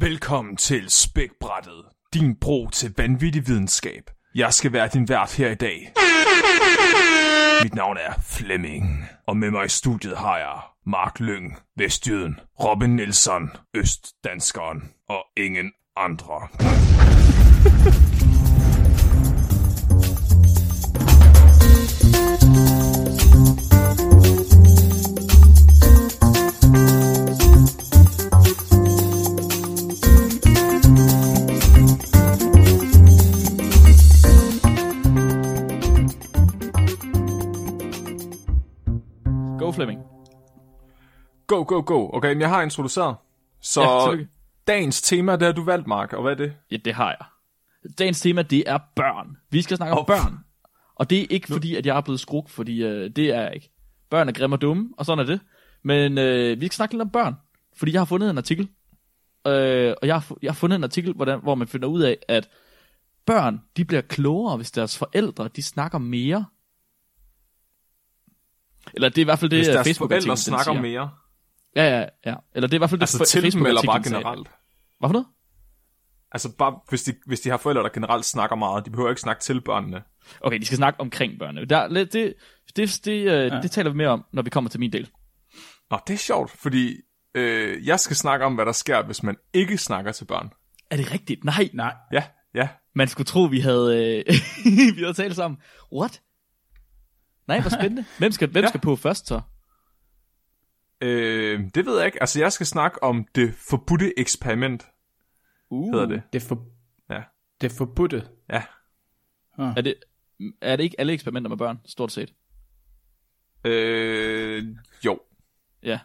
Velkommen til Spækbrættet, din bro til vanvittig videnskab. Jeg skal være din vært her i dag. Mit navn er Flemming, og med mig i studiet har jeg Mark Lyng, Vestjyden, Robin Nielsen, Østdanskeren og ingen andre. Go, go, go. Okay, men jeg har introduceret. Så Ja, tillykke. dagens tema, det har du valgt, Mark. Og hvad er det? Ja, det har jeg. Dagens tema, det er børn. Vi skal snakke om Åh. børn. Og det er ikke fordi, at jeg er blevet skruk, fordi øh, det er jeg ikke. Børn er grimme og dumme, og sådan er det. Men øh, vi skal snakke lidt om børn, fordi jeg har fundet en artikel. Øh, og jeg har, jeg har fundet en artikel, hvordan, hvor man finder ud af, at børn, de bliver klogere, hvis deres forældre, de snakker mere. Eller det er i hvert fald det, Hvis øh, deres Facebook-artiklen, forældre snakker siger. mere. Ja, ja, ja. Eller det er i hvert fald det, Altså fa- til dem, eller bare generelt? Hvad for noget? Altså bare, hvis de, hvis de har forældre, der generelt snakker meget. De behøver ikke snakke til børnene. Okay, de skal snakke omkring børnene. Der, det, det, det, det, øh, ja. det taler vi mere om, når vi kommer til min del. Nå, det er sjovt, fordi øh, jeg skal snakke om, hvad der sker, hvis man ikke snakker til børn. Er det rigtigt? Nej. Nej, Ja, ja. Man skulle tro, vi havde, øh, vi havde talt sammen. What? Nej, hvor spændende. Hvem skal, hvem Ja. skal på først så? Øh, det ved jeg ikke. Altså, jeg skal snakke om det forbudte eksperiment, Uh, hedder det. det for, Ja. det forbudte. Ja. Er det, er det ikke alle eksperimenter med børn, stort set? Øh, jo, Ja,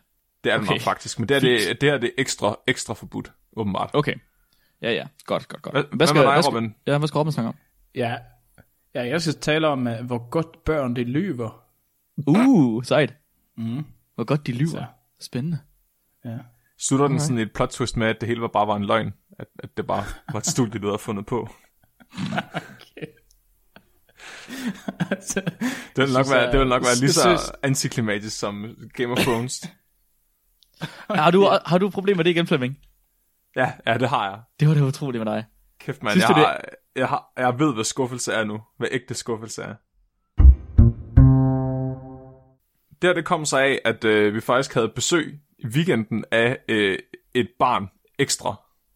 det er det Okay. nok faktisk. Men det er det, det, er det ekstra, ekstra forbudt, åbenbart. okay. Ja, ja. Godt, godt, godt. Hvad, hvad med dig, hvad skal, Robin? ja, hvad skal Robin snakke om? Ja, ja jeg skal tale om, uh, hvor godt børn det lyver. Uh, sejt. Mm. Hvor godt de lyver. Så. Spændende. Ja. Slutter den Okay. sådan et plot twist med, at det hele var bare var en løgn? At, at det bare var et studie, du havde fundet på? Altså, Det vil nok være, det vil nok være lige så synes- antiklimatisk som Game of Thrones. Har du, har du et problem med det igen, Flemming? ja, ja, det har jeg. Det var det utroligt med dig. Kæft, mand. Synes Jeg, det- har, jeg, har, jeg ved, hvad skuffelse er nu. Hvad ægte skuffelse er. Det her, det kom så af, at øh, vi faktisk havde besøg i weekenden af øh, et barn ekstra.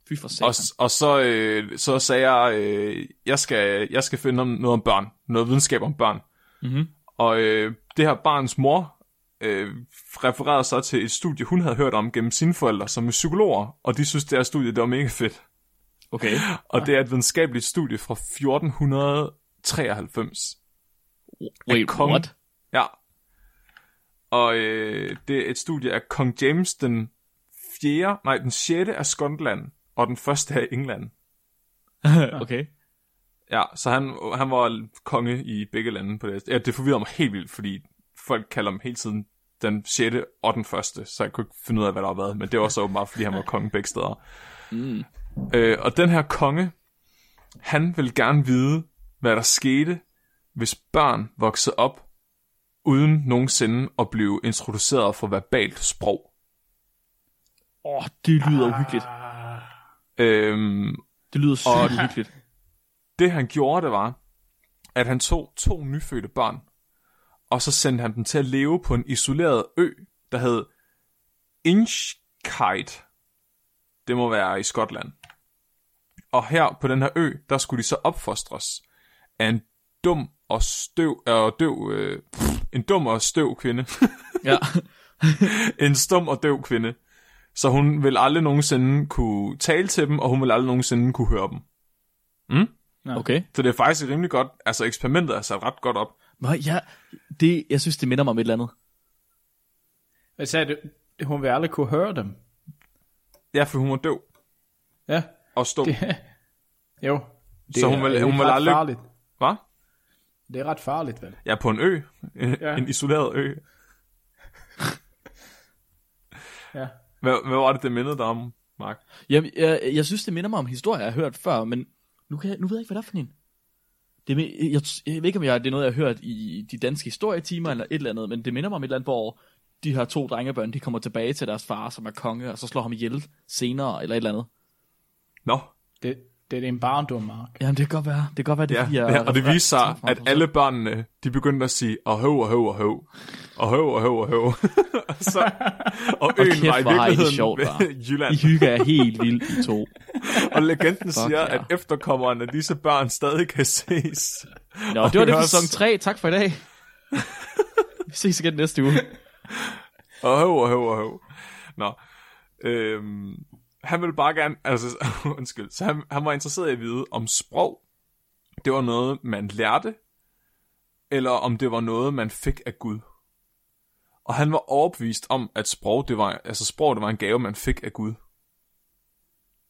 Fy for. Og, og så, øh, så sagde jeg, øh, jeg, skal, jeg skal finde noget om børn. Noget videnskab om børn. Mhm. Og øh, det her barns mor øh, refererede så til et studie, hun havde hørt om gennem sine forældre, som er psykologer. Og de synes, det her studie, det var mega fedt. Okay. Og det er et videnskabeligt studie fra 1493. Wait, kong- what? Ja. Og øh, det er et studie af kong James den 4. Nej, den 6. af Skotland, og den første af England. okay. Ja, så han, han var konge i begge lande på det. Ja, det forvirrer mig helt vildt, fordi folk kalder ham hele tiden den 6. og den første, så jeg kunne ikke finde ud af, hvad der har været, men det var så åbenbart, fordi han var konge begge steder. Mm. Øh, og den her konge, han vil gerne vide, hvad der skete, hvis børn voksede op, uden nogensinde at blive introduceret for verbalt sprog. Åh, oh, det lyder uhyggeligt. ah, Øhm, Det lyder sygt Og- uhyggeligt. det han gjorde, det var, at han tog to nyfødte børn, og så sendte han dem til at leve på en isoleret ø, der hed Inchkite. Det må være i Skotland. Og her på den her ø, der skulle de så opfostres af en dum og støv, øh, døv, øh, pff, en dum og støv kvinde. Ja. en stum og døv kvinde. Så hun vil aldrig nogensinde kunne tale til dem, og hun vil aldrig nogensinde kunne høre dem. Okay. Så det er faktisk rimelig godt, altså eksperimentet er sat ret godt op. Nå, ja, det, jeg synes, det minder mig om et eller andet. hvad sagde du? Hun vil aldrig kunne høre dem. Ja, for hun var døv Ja, og stum. det, jo. Det Så hun vil- hun vil aldrig- farligt. Det er ret farligt, vel? Ja, på en ø. En, Ja. en isoleret ø. Ja. Hvad, hvad var det, det mindede dig om, Mark? Jeg, jeg, jeg synes, det minder mig om historier, jeg har hørt før, men nu, kan jeg, nu ved jeg ikke, hvad det er for en. Det er, me- jeg, jeg ved ikke, om jeg, det er noget, jeg har hørt i de danske historietimer eller et eller andet, men det minder mig om et eller andet, hvor de her to drengebørn, de kommer tilbage til deres far, som er konge, og så slår ham ihjel senere, eller et eller andet. Nå, Det, det er din barndom, Mark. Jamen, det kan godt være. Det kan godt være, det ja, fordi, jeg ja, og det viser sig, at alle børnene, de begyndte at sige, og høv, og høv, og høv, og høv, og høv, og høv. og, så, og øen kæft, var i har I virkeligheden sjovt? Jylland. I hygger er helt vildt, I to. Og legenden siger, ja. at efterkommerne af disse børn stadig kan ses. Nå, Og det var det for sæson 3. Tak for i dag. Vi ses igen næste uge. Og høv, og høv, og høv. Nå. Øhm, han ville bare gerne, altså, undskyld, så han, han var interesseret i at vide, om sprog, det var noget, man lærte, eller om det var noget, man fik af Gud. Og han var overbevist om, at sprog, det var, altså sprog, det var en gave, man fik af Gud.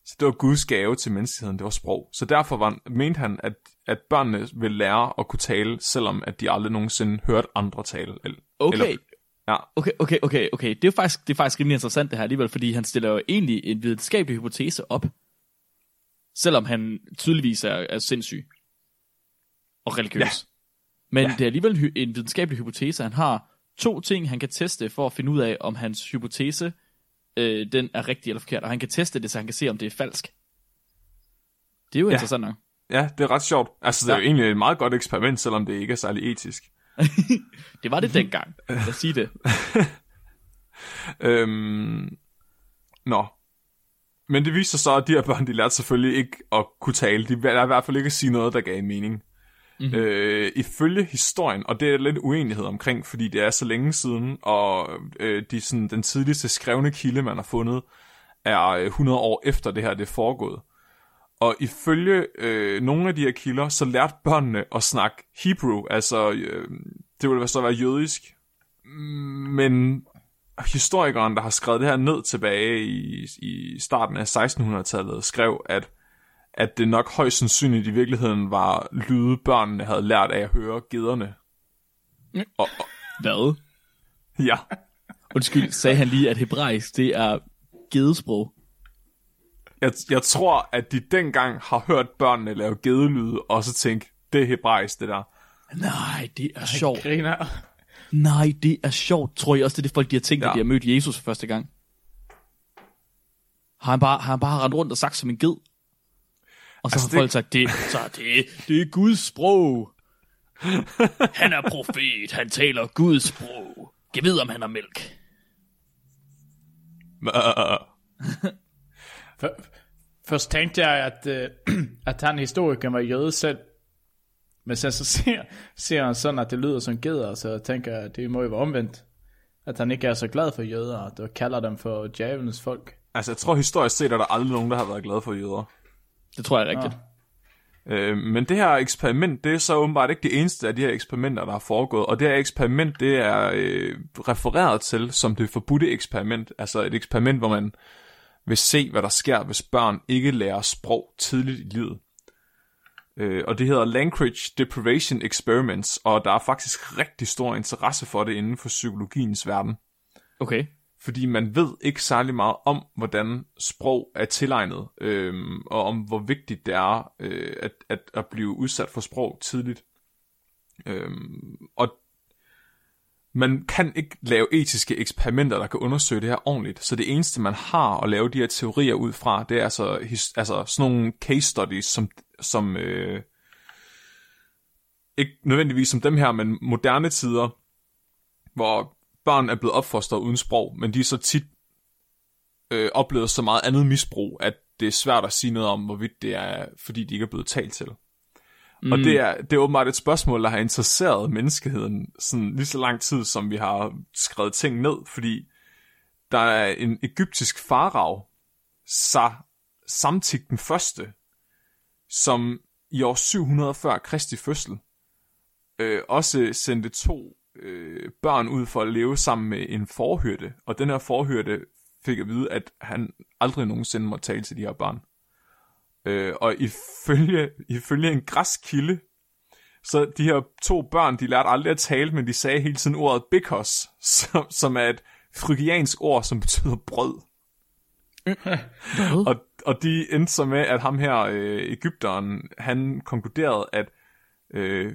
Så det var Guds gave til menneskeheden, det var sprog. Så derfor var, mente han, at, at børnene ville lære at kunne tale, selvom at de aldrig nogensinde hørte andre tale. Eller, Okay. Eller, ja, Okay, okay, okay, okay. Det er, faktisk, det er faktisk rimelig interessant det her alligevel, fordi han stiller jo egentlig en videnskabelig hypotese op, selvom han tydeligvis er, er sindssyg og religiøs. Ja. Men Ja. det er alligevel en videnskabelig hypotese. Han har to ting, han kan teste for at finde ud af, om hans hypotese øh, den er rigtig eller forkert. Og han kan teste det, så han kan se, om det er falsk. Det er jo. Ja. interessant nok. Ja, det er ret sjovt. Altså, det er Ja. jo egentlig et meget godt eksperiment, selvom det ikke er særlig etisk. Det var det dengang. Lad os sige det. Øhm, nå. Men det viser sig så, at de her børn, de lærte selvfølgelig ikke at kunne tale. De lærte i hvert fald ikke at sige noget, der gav mening. Mm-hmm. Øh, ifølge historien, og det er lidt uenighed omkring, fordi det er så længe siden, og øh, de, sådan, den tidligste skrevne kilde, man har fundet, er øh, 100 år efter det her det er foregået. Og ifølge øh, nogle af de her kilder, så lærte børnene at snakke Hebrew, altså øh, det ville så være jødisk. Men historikeren, der har skrevet det her ned tilbage i, i starten af 1600-tallet, skrev, at, at det nok højst sandsynligt i virkeligheden var lyde, børnene havde lært af at høre gederne. Og, og, Hvad? ja, Undskyld, sagde han lige, at hebraisk, det er gedesprog. Jeg, jeg tror, at de dengang har hørt børnene lave gedelyde, og så tænkt, det er hebraisk, det der. Nej, det er sjovt. Griner. Nej, det er sjovt. Tror jeg også, det er det folk, de har tænkt, ja. At de har mødt Jesus for første gang. Har han bare, har han bare rendt rundt og sagt som en ged? Og så altså, har det- folk sagt, det, så det, det er Guds sprog. Han er profet, han taler Guds sprog. Jeg ved, om han har mælk. For, først tænkte jeg, at, øh, at han historiker var jøde selv. Men så, så ser, ser han sådan, at det lyder som geder, så jeg tænker jeg, at det må jo være omvendt. At han ikke er så glad for jøder, og der kalder dem for djævelens folk. Altså, jeg tror historisk set, er der aldrig nogen, der har været glad for jøder. Det tror jeg er rigtigt. Øh, men det her eksperiment, det er så åbenbart ikke det eneste af de her eksperimenter, der er foregået. Og det her eksperiment, det er øh, refereret til som det forbudte eksperiment. Altså et eksperiment, hvor man vil se, hvad der sker, hvis børn ikke lærer sprog tidligt i livet. Øh, og det hedder Language Deprivation Experiments, og der er faktisk rigtig stor interesse for det inden for psykologiens verden. Okay. Fordi man ved ikke særlig meget om, hvordan sprog er tilegnet, øhm, og om hvor vigtigt det er øh, at, at, at blive udsat for sprog tidligt. Øhm, og man kan ikke lave etiske eksperimenter, der kan undersøge det her ordentligt. Så det eneste, man har at lave de her teorier ud fra, det er altså, his, altså sådan nogle case studies, som, som øh, ikke nødvendigvis som dem her, men moderne tider, hvor børn er blevet opfostret uden sprog, men de er så tit øh, oplevet så meget andet misbrug, at det er svært at sige noget om, hvorvidt det er, fordi de ikke er blevet talt til. Mm. Og det er, det er åbenbart et spørgsmål, der har interesseret menneskeheden sådan lige så lang tid, som vi har skrevet ting ned, fordi der er en egyptisk farag, Sa Samtik den første, som i år 700 før Kristi fødsel, øh, også sendte to øh, børn ud for at leve sammen med en forhyrte, og den her forhyrte fik at vide, at han aldrig nogensinde må tale til de her børn. Øh, og ifølge, ifølge en græsk kilde, så de her to børn, de lærte aldrig at tale, men de sagde hele tiden ordet bikos, som, som er et frygiansk ord, som betyder brød. og, og de endte så med, at ham her, øh, Ægypteren, han konkluderede, at øh,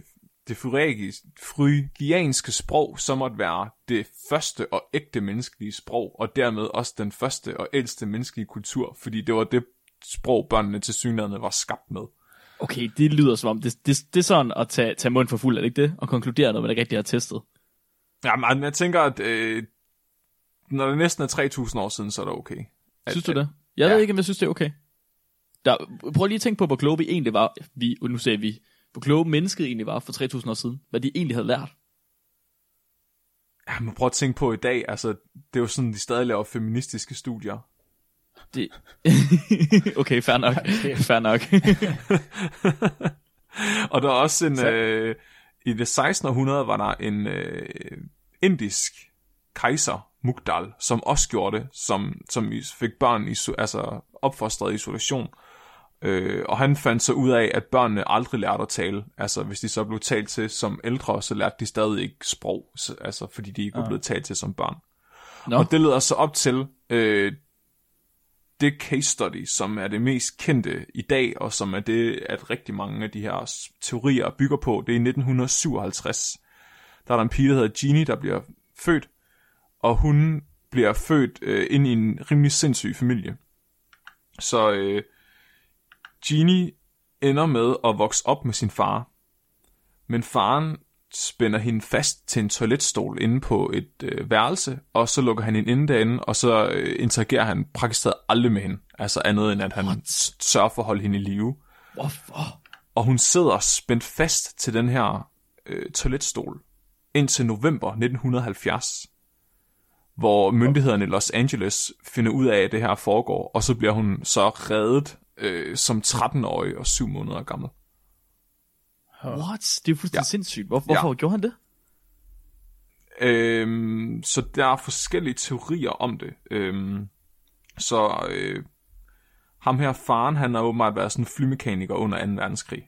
det frygianske sprog, så måtte være det første og ægte menneskelige sprog, og dermed også den første og ældste menneskelige kultur, fordi det var det, sprog, børnene til synligheden var skabt med. Okay, det lyder som om, det, det, det er sådan at tage, tage mund for fuld, er det ikke det? Og konkludere noget, man ikke rigtig har testet. Ja, men jeg tænker, at øh, når det næsten er 3.000 år siden, så er det okay. At, Synes du det? Jeg Ja. ved ikke, om jeg synes, det er okay. Der, prøv lige at tænke på, hvor kloge vi egentlig var. Vi, nu sagde vi, hvor kloge mennesket egentlig var for 3.000 år siden. Hvad de egentlig havde lært. Ja, men prøv at tænke på i dag, altså, det er jo sådan, de stadig laver feministiske studier. Det... okay, fair nok. Okay. Fair nok. Og der er også en, Så- øh, i det 16. århundrede var der en øh, indisk kejser, Mugdal, som også gjorde det, som, som fik børn i, altså opfostret i isolation. Øh, og han fandt så ud af, at børnene aldrig lærte at tale. Altså, hvis de så blev talt til som ældre, så lærte de stadig ikke sprog, så, altså, fordi de ikke var blevet talt til som børn. Nå, Og det leder så op til øh, det case study, som er det mest kendte i dag, og som er det, at rigtig mange af de her teorier bygger på. Det er i 1957. Der er der en pige, der hedder Jeannie, der bliver født, og hun bliver født øh, ind i en rimelig sindssyg familie. Så øh, Jeannie ender med at vokse op med sin far, men faren spænder hende fast til en toiletstol inde på et øh, værelse, og så lukker han hende inde derinde, og så øh, interagerer han praktisk taget aldrig med hende. Altså andet end, at han What? sørger for at holde hende i live. hvorfor? Og hun sidder spændt fast til den her øh, toiletstol indtil november 1970, hvor myndighederne i Los Angeles finder ud af, at det her foregår, og så bliver hun så reddet øh, som 13-årig og 7 måneder gammel. What? Det er fuldstændig Ja. sindssygt. Hvor, hvorfor Ja. gjorde han det? Øhm, så der er forskellige teorier om det. Øhm, så øh, ham her faren, han har åbenbart været sådan en flymekaniker under 2. verdenskrig.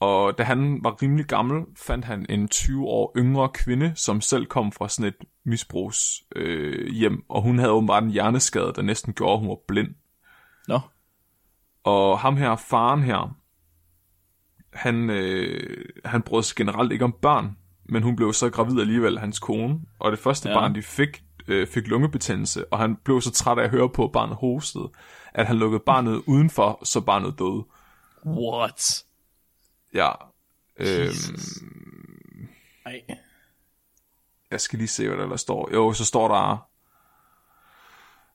Og da han var rimelig gammel, fandt han en 20 år yngre kvinde, som selv kom fra sådan et misbrugs øh, hjem, og hun havde åbenbart en hjerneskade, der næsten gjorde, at hun var blind. Nå, Og ham her, faren her, han, øh, han brød sig generelt ikke om børn, men hun blev så gravid alligevel, hans kone. Og det første ja. Barn, de fik, øh, fik lungebetændelse, og han blev så træt af at høre på, at barnet hostede, at han lukkede barnet udenfor, så barnet døde. what? Ja. Øhm, Ej. jeg skal lige se, hvad der, der står. Jo, så står der...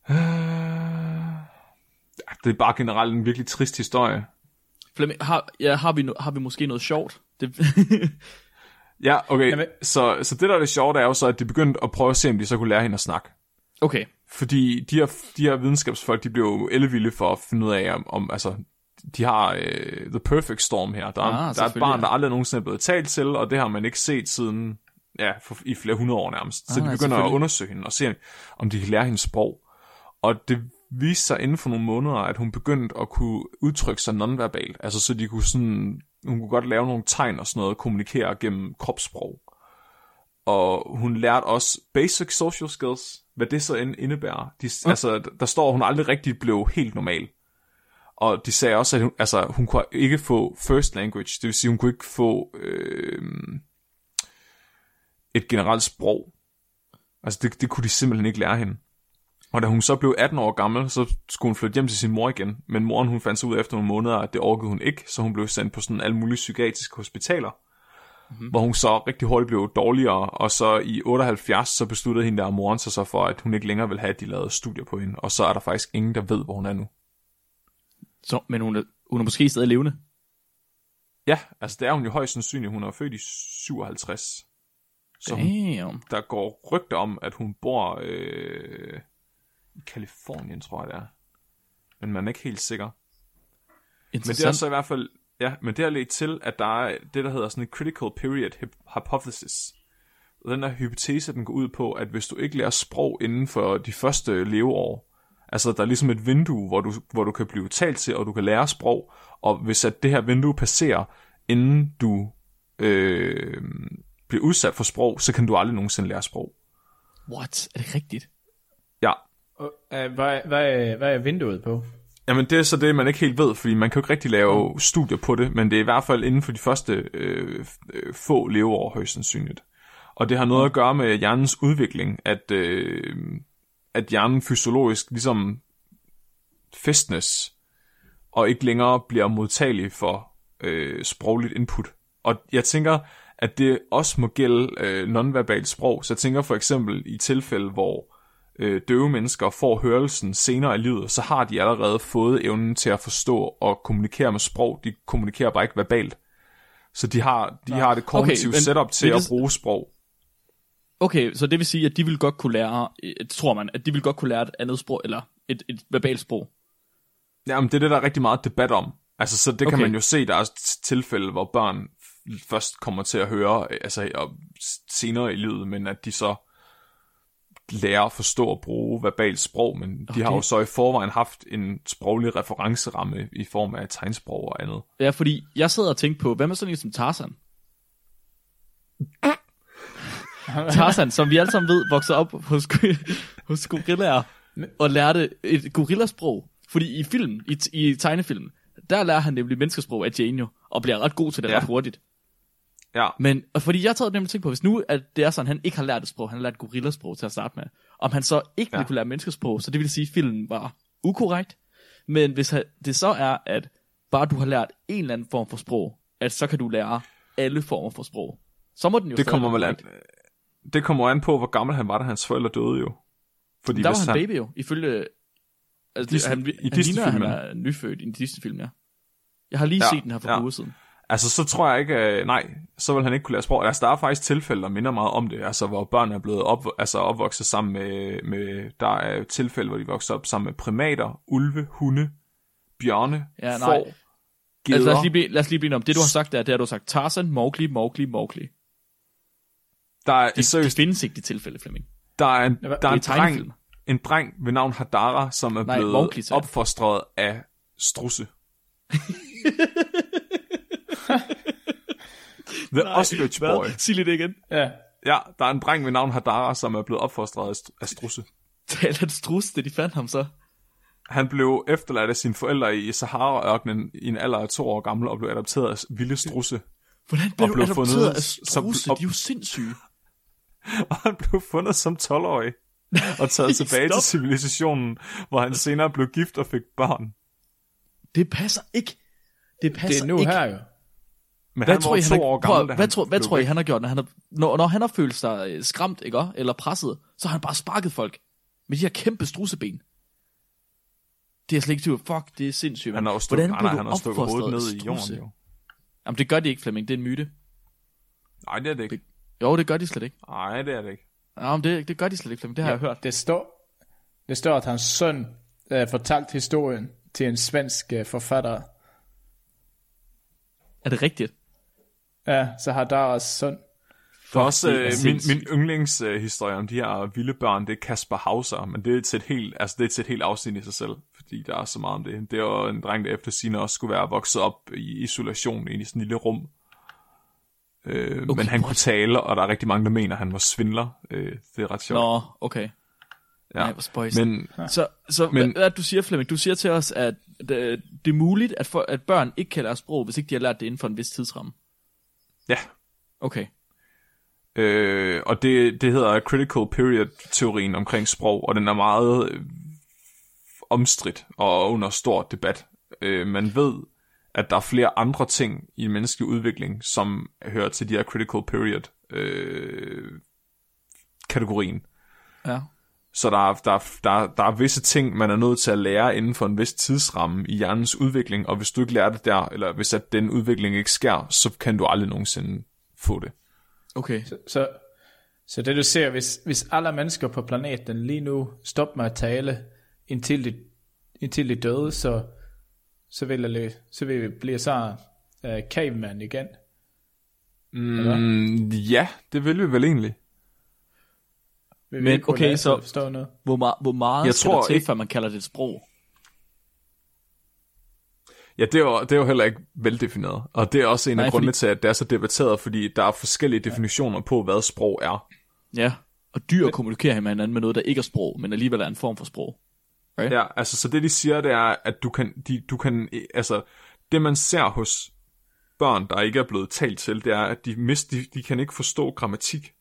Øh, det er bare generelt en virkelig trist historie. Flemming, har, ja, har, vi, no, har vi måske noget sjovt? Det, Ja, okay. Jamen- Så, så det, der er det sjove, det er jo så, at de begyndte at prøve at se, om de så kunne lære hende at snakke. okay, Fordi de her, de her videnskabsfolk, de blev jo ellevilde for at finde ud af, om, om altså, de har øh, The Perfect Storm her. Der, Ah, der er et barn, der aldrig nogensinde er blevet talt til, og det har man ikke set siden, ja, for, i flere hundrede år nærmest. Så Ah, de begynder at undersøge hende og se, om de kan lære hendes sprog. Og det viste sig inden for nogle måneder, at hun begyndte at kunne udtrykke sig nonverbalt. Altså så de kunne sådan, hun kunne godt lave nogle tegn og sådan noget, og kommunikere gennem kropssprog. Og hun lærte også basic social skills, hvad det så end indebærer. De, Ja. Altså, der står, at hun aldrig rigtig blev helt normal. Og de sagde også, at hun, altså, hun kunne ikke få first language, det vil sige, hun kunne ikke få øh, et generelt sprog. Altså, det, det kunne de simpelthen ikke lære hende. Og da hun så blev 18 år gammel, så skulle hun flytte hjem til sin mor igen. Men moren hun fandt så ud efter nogle måneder, at det orkede hun ikke, så hun blev sendt på sådan alle mulige psykiatriske hospitaler. Mm-hmm. Hvor hun så rigtig hurtigt blev dårligere, og så i 78, så besluttede hende der moren sig så for, at hun ikke længere ville have, at de lavede studier på hende. Og så er der faktisk ingen, der ved, hvor hun er nu. så, men hun er, hun er måske stadig levende. Ja, altså det er hun jo højst sandsynligt. Hun er født i 57. Så hun, Damn. der går rygter om, at hun bor øh, Kalifornien, tror jeg det er. Men man er ikke helt sikker. Men det er så i hvert fald, ja, men det har ledt til, at der er det, der hedder sådan en critical period hyp- hypothesis. Og den der hypotese, den går ud på, at hvis du ikke lærer sprog inden for de første leveår, altså der er ligesom et vindue, hvor du, hvor du kan blive talt til, og du kan lære sprog, og hvis at det her vindue passerer, inden du øh, bliver udsat for sprog, så kan du aldrig nogensinde lære sprog. What? Er det rigtigt? Og, øh, hvad, hvad, hvad er vinduet på? Jamen det er så det, man ikke helt ved, fordi man kan jo ikke rigtig lave studier på det, men det er i hvert fald inden for de første øh, få leveår højst sandsynligt. Og det har noget at gøre med hjernens udvikling, at, øh, at hjernen fysiologisk ligesom festnes og ikke længere bliver modtagelig for øh, sprogligt input. Og jeg tænker, at det også må gælde øh, nonverbalt sprog. Så jeg tænker for eksempel i tilfælde, hvor øh, døve mennesker får hørelsen senere i livet, så har de allerede fået evnen til at forstå og kommunikere med sprog. De kommunikerer bare ikke verbalt. Så de har, de har det kognitive okay, setup til vil at det- bruge sprog. Okay, så det vil sige, at de vil godt kunne lære, øh, tror man, at de vil godt kunne lære et andet sprog, eller et, et verbalt sprog. Jamen, det er det, der er rigtig meget debat om. Altså, så det okay. kan man jo se, der er tilfælde, hvor børn først kommer til at høre, øh, altså senere i livet, men at de så lærer at forstå og bruge verbalt sprog, men de Okay. har jo så i forvejen haft en sproglig referenceramme i form af tegnsprog og andet. Ja, fordi jeg sidder og tænker på, hvad med sådan en som Tarzan? Tarzan, som vi alle sammen ved, voksede op hos, hos gorillaer og lærte et gorillasprog. Fordi i film, i, i tegnefilm, der lærer han nemlig menneskesprog af Jane jo, og bliver ret god til det ja. ret hurtigt. Ja, Men og fordi jeg tager nemlig tænkt på, hvis nu at det er sådan, han ikke har lært et sprog, han har lært gorillasprog til at starte med, om han så ikke Ja. ville kunne lære menneskesprog, så det vil sige, at filmen var ukorrekt. Men hvis han- det så er, at bare du har lært en eller anden form for sprog, at så kan du lære alle former for sprog, så må den jo det kommer vel an, det kommer an på, hvor gammel han var, da hans forældre døde jo. Fordi Der var han baby jo, ifølge... Altså, Disney- han, i han ligner, han er nyfødt i en Disney-film, ja. Jeg har lige Ja, set den her for ja. ja. uger siden. Altså, så tror jeg ikke, øh, nej, så vil han ikke kunne lære sprog. Altså, der er faktisk tilfælde, der minder meget om det, altså, hvor børn er blevet op, altså, opvokset sammen med, med, der er tilfælde, hvor de vokser op sammen med primater, ulve, hunde, bjørne, Ja, nej. får, Altså, geder. lad os, lige blive, lad os lige blive om. Det, du har sagt, er, det har du sagt Tarzan, Mowgli, Mowgli, Mowgli. der er, Det, det seriøst, findes ikke de tilfælde, Flemming. der er en, der er det er en dreng, en dreng ved navn Hadara, som er Nej, blevet Mowgli, opfostret af strusse. The Ostrich Boy. Sig lige det igen. Ja. Ja, der er en dreng ved navn Hadara, som er blevet opfostret af str- af strusse. Tal han strus, det de fandt ham så. Han blev efterladt af sine forældre i Sahara-ørkenen i en alder af to år gammel og blev adopteret af vilde strusse. Hvordan blev Og du blev adopteret fundet af som- strusse? op- De er jo sindssyge. Og han blev fundet som 12-årig og taget tilbage til civilisationen, hvor han senere blev gift og fik børn. Det passer ikke. Det passer Det er nu ikke. her jo. Men Hvad han tror, var I, to han år har, gammel, prøv, hvad, han tror, hvad tror I, han har gjort, når han har, når, når han har følt sig øh, skræmt, ikke? også? Eller presset, så har han bare sparket folk med de her kæmpe strusseben. Det er slet ikke tvivl. Fuck, det er sindssygt. Han har mand. stukket, Hvordan nej, nej, blev han du har stukket hovedet ned i jorden, jo. Jamen, det gør de ikke, Flemming. Det er en myte. Nej, det er det ikke. Jo, det gør de slet ikke. Nej, det er det ikke. Ja, men det, det gør de slet ikke, Flemming. Det har jeg hørt. Det står, det står at hans søn øh, fortalte historien til en svensk øh, forfatter. Er det rigtigt? Ja, så har Daras søn. For også øh, min, min yndlingshistorie om de her vilde børn, det er Kasper Hauser, men det er til et helt, altså det er til et helt afsnit i sig selv, fordi der er så meget om det. Det jo en dreng, der efter sine også skulle være vokset op i isolation i sådan en lille rum. Øh, okay, men han kunne tale, og der er rigtig mange, der mener, at han var svindler. Øh, det er ret sjovt. Nå, okay. ja. Nej, hvor. Men Så, så Men- men, hvad, hvad du siger, Flemming? Du siger til os, at det, det er muligt, at, for, at børn ikke kan lære sprog, hvis ikke de har lært det inden for en vis tidsramme. Ja, Okay. Øh, og det, det hedder critical period-teorien omkring sprog, og den er meget øh, omstridt og under stor debat. Øh, man ved, at der er flere andre ting i en menneskelig udvikling, som hører til de her critical period øh, kategorien. Ja. Så der er, der, er, der, er, der er visse ting, man er nødt til at lære inden for en vis tidsramme i hjernens udvikling, og hvis du ikke lærer det der, eller hvis at den udvikling ikke sker, så kan du aldrig nogensinde få det. Okay. Så, så, så det du ser, hvis, hvis alle mennesker på planeten lige nu stopper med at tale, indtil de, indtil de døde, så, så, vil det, så vil vi blive så uh, caveman igen. Mm, ja, det vil vi vel egentlig. Vil vi Men okay, så- og forstå noget? Hvor, meget, hvor meget Jeg skal tror der til, ikke- før man kalder det et sprog? Ja, det er, jo, det er jo heller ikke veldefineret. Og det er også en Nej, af grundene fordi- til, at det er så debatteret, fordi der er forskellige definitioner på, hvad sprog er. Ja. Og dyr kommunikerer med hinanden med noget, der ikke er sprog, men alligevel er en form for sprog. Right? Ja, altså, så det de siger, det er, at du kan, de, du kan, altså, det man ser hos børn, der ikke er blevet talt til, det er, at de, mist, de, de kan ikke forstå grammatik.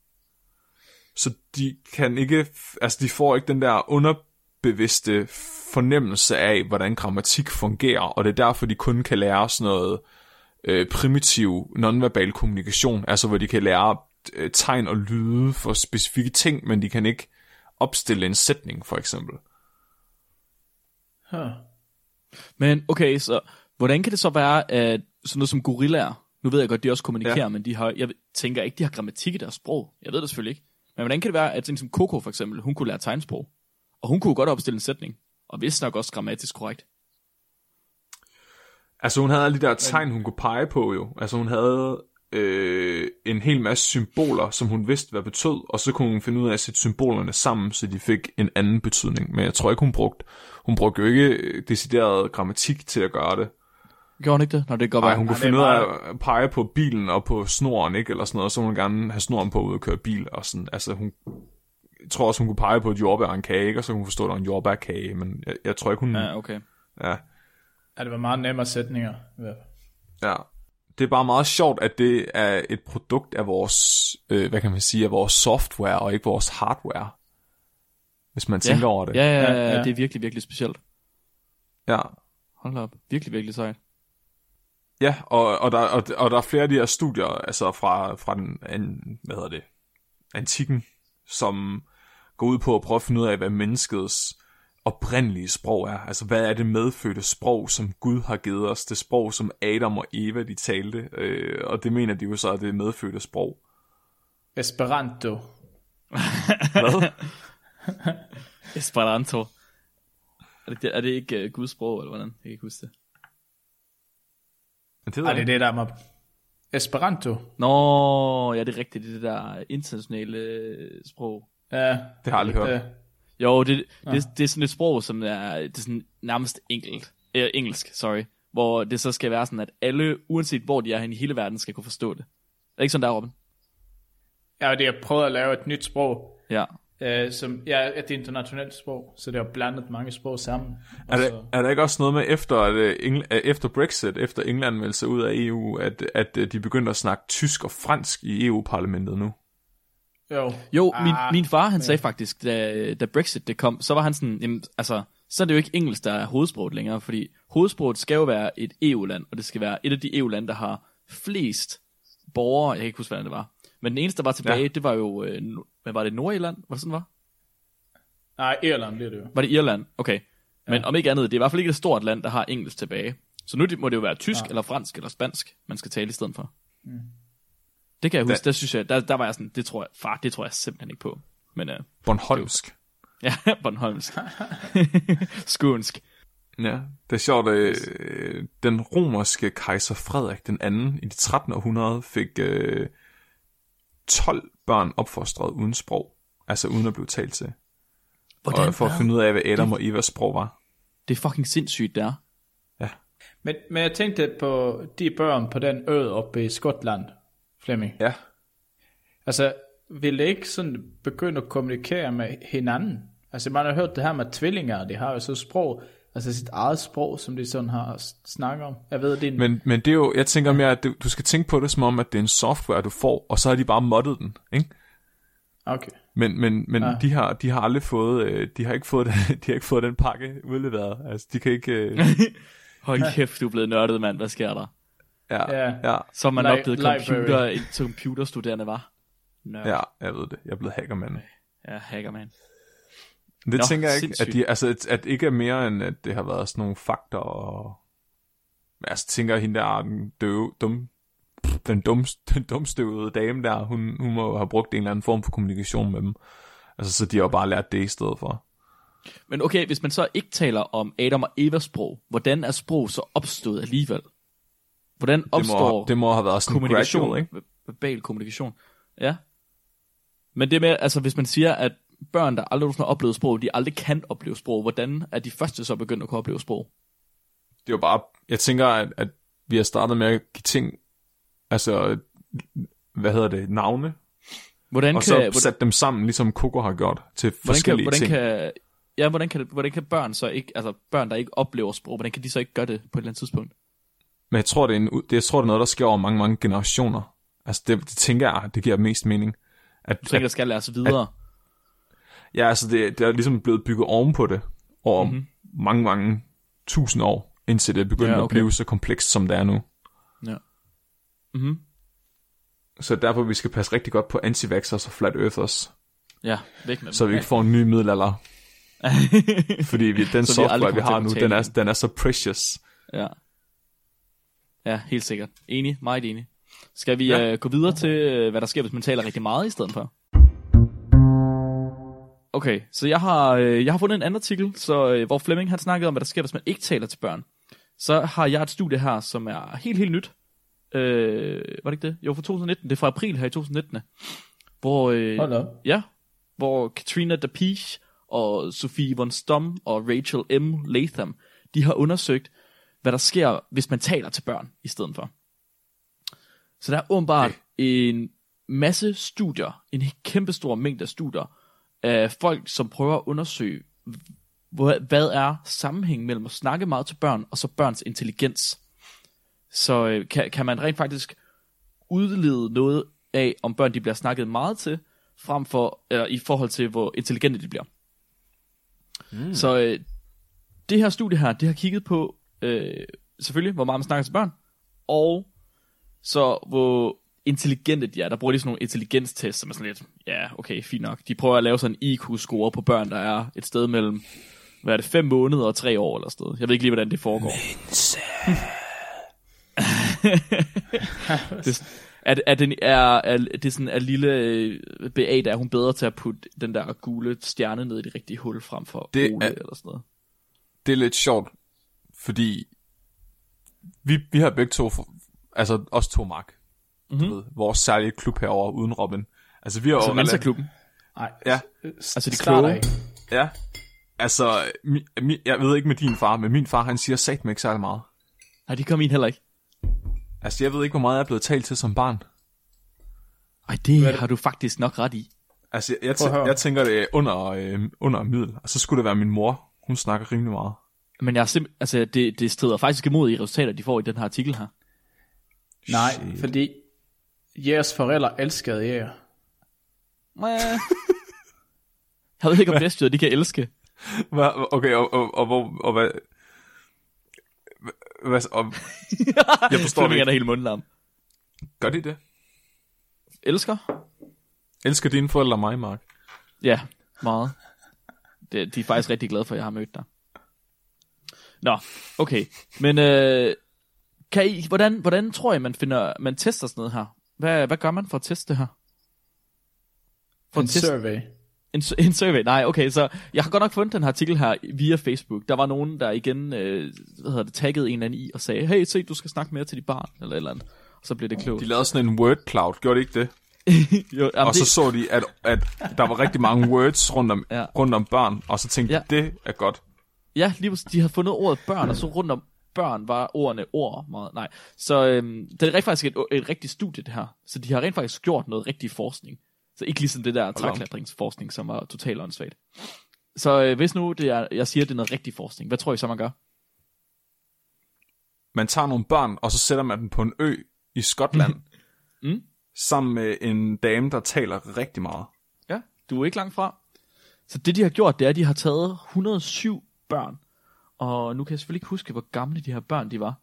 Så de kan ikke, altså de får ikke den der under, bevidste fornemmelse af, hvordan grammatik fungerer, og det er derfor, de kun kan lære sådan noget øh, primitiv nonverbal kommunikation, altså hvor de kan lære øh, tegn og lyde for specifikke ting, men de kan ikke opstille en sætning, for eksempel. Huh. Men okay, så hvordan kan det så være, at sådan noget som gorillaer, nu ved jeg godt, de også kommunikerer, ja. men de har, jeg tænker ikke, de har grammatik i deres sprog. Jeg ved det selvfølgelig ikke. Men hvordan kan det være, at sådan som Coco for eksempel, hun kunne lære tegnsprog? Og hun kunne godt opstille en sætning, og vidste nok også grammatisk korrekt. Altså hun havde alle de der tegn, hun kunne pege på jo. Altså hun havde øh, en hel masse symboler, som hun vidste, hvad betød, og så kunne hun finde ud af at sætte symbolerne sammen, så de fik en anden betydning. Men jeg tror ikke, hun brugte, hun brugte jo ikke decideret grammatik til at gøre det. Gjorde hun ikke det? Nå, det går Nej, bare. hun kunne er finde ud af at pege på bilen og på snoren, ikke? Eller sådan noget, så hun gerne have snoren på ud og køre bil og sådan. Altså hun, jeg tror også, hun kunne pege på et jordbær og en kage, ikke? Og så kunne hun forstå, at der var en jordbærkage, men jeg, jeg tror ikke, hun... Ja, okay. ja. Ja, det var meget nemmere sætninger. fald. Ja. Det er bare meget sjovt, at det er et produkt af vores, øh, hvad kan man sige, af vores software, og ikke vores hardware. Hvis man tænker ja. over det. Ja, ja, Ja, ja, ja. det er virkelig, virkelig specielt. ja. Hold da op. Virkelig, virkelig sejt. Ja, og, og, der, og, og der er flere af de her studier, altså fra, fra den, an, hvad hedder det, antikken, som går ud på at prøve at finde ud af, hvad menneskets oprindelige sprog er. Altså, hvad er det medfødte sprog, som Gud har givet os? Det sprog, som Adam og Eva, de talte. Øh, og det mener de jo så, at det er medfødte sprog. Esperanto. Hvad? Esperanto. Er det, er det ikke uh, Guds sprog, eller hvordan? Jeg kan ikke huske det. Men det Ej, jeg det er det der med Esperanto. Nå, ja, det er rigtigt. Det er det der internationale øh, sprog. Ja, Det har jeg aldrig hørt. ja. Jo, det, det, det er sådan et sprog, som er, det er sådan nærmest enkelt. Øh, engelsk, sorry. Hvor det så skal være sådan, at alle, uanset hvor de er hen i hele verden, skal kunne forstå det. Er det ikke sådan der, Robin? Ja, det har prøvet at lave et nyt sprog, Ja. Øh, som ja, et internationalt sprog, så det har blandet mange sprog sammen. Er, Og det, så- er der ikke også noget med, efter, at, øh, Engl- øh, efter Brexit, efter England meldte sig ud af EU, at, at øh, de begyndte at snakke tysk og fransk i EU-parlamentet nu? Jo, Jo, min, Ah, min far, han sagde faktisk, da, da Brexit det kom, så var han sådan, jamen, altså, så er det jo ikke engelsk, der er hovedsproget længere, fordi hovedsproget skal jo være et EU-land, og det skal være et af de EU-lande, der har flest borgere, jeg kan ikke huske, hvordan det var. Men den eneste, der var tilbage, Ja. ja. det var jo, øh, hvad var det, Nordirland? Var det sådan, var? Nej, Irland bliver det jo. Var det Irland? Okay. Men om ikke andet, det er i hvert fald ikke et stort land, der har engelsk tilbage. Så nu må det jo være tysk, Nej. eller fransk, eller spansk, man skal tale i stedet for. Mm. Det kan jeg huske, Da- der synes jeg, der, der var jeg sådan, det tror jeg, far, det tror jeg simpelthen ikke på. Men øh, Bornholmsk. ja, Bornholmsk. Skånsk. Ja, det er sjovt, at øh, den romerske kejser Frederik den anden i det 13. århundrede fik øh, 12 børn opfostret uden sprog. Altså uden at blive talt til. Hvordan og for at finde ud af, hvad Adam og Evas sprog var. Det er fucking sindssygt, der. Men, men jeg tænkte på de børn på den ø oppe i Skotland, Flemming. Ja. Altså, vil det ikke sådan begynde at kommunikere med hinanden? Altså, man har hørt det her med tvillinger, de har jo så sprog, altså sit eget sprog, som de sådan har snakket om. Jeg ved, det er en... Men, men det er jo, jeg tænker mere, at du, du skal tænke på det som om, at det er en software, du får, og så har de bare moddet den, ikke? Okay. Men, men, men Ja. de, har, de har aldrig fået, øh, de har ikke fået, den, de har ikke fået den pakke udleveret. Altså, de kan ikke, øh, Hold kæft, du er blevet nørdet, mand. Hvad sker der? ja, Ja. ja, Så er man Li- nok blevet library. computer, computerstuderende, var. Nørd. ja, jeg ved det. Jeg er blevet hackermand. ja, hacker, man. Det Nå, tænker jeg ikke, at, de, altså, at, at ikke er mere end, at det har været sådan nogle fakter, og altså, tænker jeg, hende der, den døve, dum, den, dum, den dumstøvede dame der, hun, hun må have brugt en eller anden form for kommunikation med dem. Altså, så de har jo bare lært det i stedet for. Men okay, hvis man så ikke taler om Adam og Evas sprog, hvordan er sprog så opstået alligevel? Hvordan Det opstår må, det må have været sådan kommunikation, gradual, ikke? ver- verbal kommunikation? Ja. Men det med, altså hvis man siger, at børn, der aldrig har oplevet sprog, de aldrig kan opleve sprog, hvordan er de første så begyndt at kunne opleve sprog? Det er jo bare, jeg tænker, at, at vi har startet med at give ting, altså, hvad hedder det, navne, Hvordan og kan, så hvordan, sat dem sammen, ligesom Coco har gjort, til hvordan kan, forskellige hvordan ting. kan, ja, hvordan kan, hvordan kan børn så ikke, altså børn, der ikke oplever sprog, hvordan kan de så ikke gøre det på et eller andet tidspunkt? Men jeg tror, det er, en, det, jeg tror, det er noget, der sker over mange, mange generationer. Altså, det, det tænker jeg, det giver mest mening. At, Du tænker, der skal læres videre. Ja, altså det, det er ligesom blevet bygget ovenpå det over mm-hmm. mange, mange tusind år, indtil det er begyndt Ja, okay. at blive så komplekst, som det er nu. Ja. Mhm. Så derfor vi skal passe rigtig godt på anti-vaxxers og flat earthers, Ja, væk med så vi ikke får en ny middelalder. Fordi vi, den Så vi software, vi til har nu, den er, den. er så precious. Ja. Ja, helt sikkert. Enig, meget enig. Skal vi Ja. ja. øh, gå videre til, øh, hvad der sker, hvis man taler rigtig meget i stedet for? Okay, så jeg har, øh, jeg har fundet en anden artikel, så, øh, hvor Flemming han snakkede om, hvad der sker, hvis man ikke taler til børn. Så har jeg et studie her, som er helt, helt nyt. Øh, var det ikke det? Jo, fra 2019. Det er fra april her i 2019. Hvor, øh, Hold op. Ja, hvor Katrina Dapiche og Sophie von Stom og Rachel M. Latham, de har undersøgt, hvad der sker, hvis man taler til børn i stedet for. Så der er åbenbart en masse studier, en kæmpe stor mængde af studier, af folk, som prøver at undersøge, hvad er sammenhængen mellem at snakke meget til børn, og så børns intelligens. Så øh, kan, kan man rent faktisk udlede noget af, om børn de bliver snakket meget til, frem for, eller i forhold til, hvor intelligente de bliver. Mm. Så øh, det her studie her, det har kigget på, øh, selvfølgelig, hvor meget man snakker til børn, og så hvor intelligente de er. Der bruger de sådan nogle intelligenstests, som er sådan lidt, ja, okay, fint nok. De prøver at lave sådan en IQ-score på børn, der er et sted mellem, hvad er det, fem måneder og tre år eller sådan. Jeg ved ikke lige, hvordan det foregår. det, er, er, den, er, er, det sådan, at lille øh, Beata, er hun bedre til at putte den der gule stjerne ned i det rigtige hul, frem for Det Ole er- eller sådan noget. Det er lidt sjovt, fordi vi, vi har begge to, altså os to, Mark, Mhm. du ved, vores særlige klub herover uden Robin. Altså vi har Så jo... Mensa-klubben. Nej. Ja, Altså, de kloge. ikke. ja. Altså, mi, mi, jeg ved ikke med din far, men min far, han siger sat mig ikke særlig meget. Nej, de kom ind heller ikke. Altså, jeg ved ikke, hvor meget jeg er blevet talt til som barn. Ej, det er det? har du faktisk nok ret i. Altså, jeg, jeg, jeg tænker det er under, øh, under middel, og så skulle det være min mor. Hun snakker rimelig meget. Men jeg er simp- altså, det, det strider faktisk imod i resultater, de får i den her artikel her. Nej, Shit. fordi jeres forældre elskede jer. Jeg ved ikke, om vestjyder, de kan elske. Hvad, okay, og, og, og, hvor, og hvad... Hvad, og, jeg forstår Flemming er ikke. helt mundlam. Gør de det? Elsker? Elsker dine forældre mig, Mark? Ja, meget. Det, de er faktisk rigtig glade for, at jeg har mødt dig. Nå, okay. Men øh, kan I, hvordan, hvordan tror I, man finder, man tester sådan noget her? Hvad, hvad gør man for at teste det her? For En at teste survey. en, en survey? Nej, okay, så jeg har godt nok fundet den her artikel her via Facebook. Der var nogen, der igen, øh, hvad hedder det, taggede en eller anden i og sagde, hey, se, du skal snakke mere til dit barn, eller et eller andet. Og så blev det klogt. De lavede sådan en word cloud, gjorde de ikke det? jo, jamen, Og så det, så de, at, at der var rigtig mange words rundt om, Ja. ja. rundt om børn, og så tænkte Ja. de, det er godt. Ja, lige præcis. De har fundet ordet børn, og så rundt om børn var ordene ord. Meget, nej. Så øhm, det er rent faktisk et, et rigtigt studie, det her. Så de har rent faktisk gjort noget rigtig forskning. Så ikke ligesom det der træklatringsforskning, som var totalt åndssvagt. Så øh, hvis nu det er, jeg siger, det er noget rigtig forskning, hvad tror I så, man gør? Man tager nogle børn, og så sætter man dem på en ø i Skotland, Mm. sammen med en dame, der taler rigtig meget. Ja, du er ikke langt fra. Så det, de har gjort, det er, at de har taget 107 børn. Og nu kan jeg selvfølgelig ikke huske, hvor gamle de her børn de var.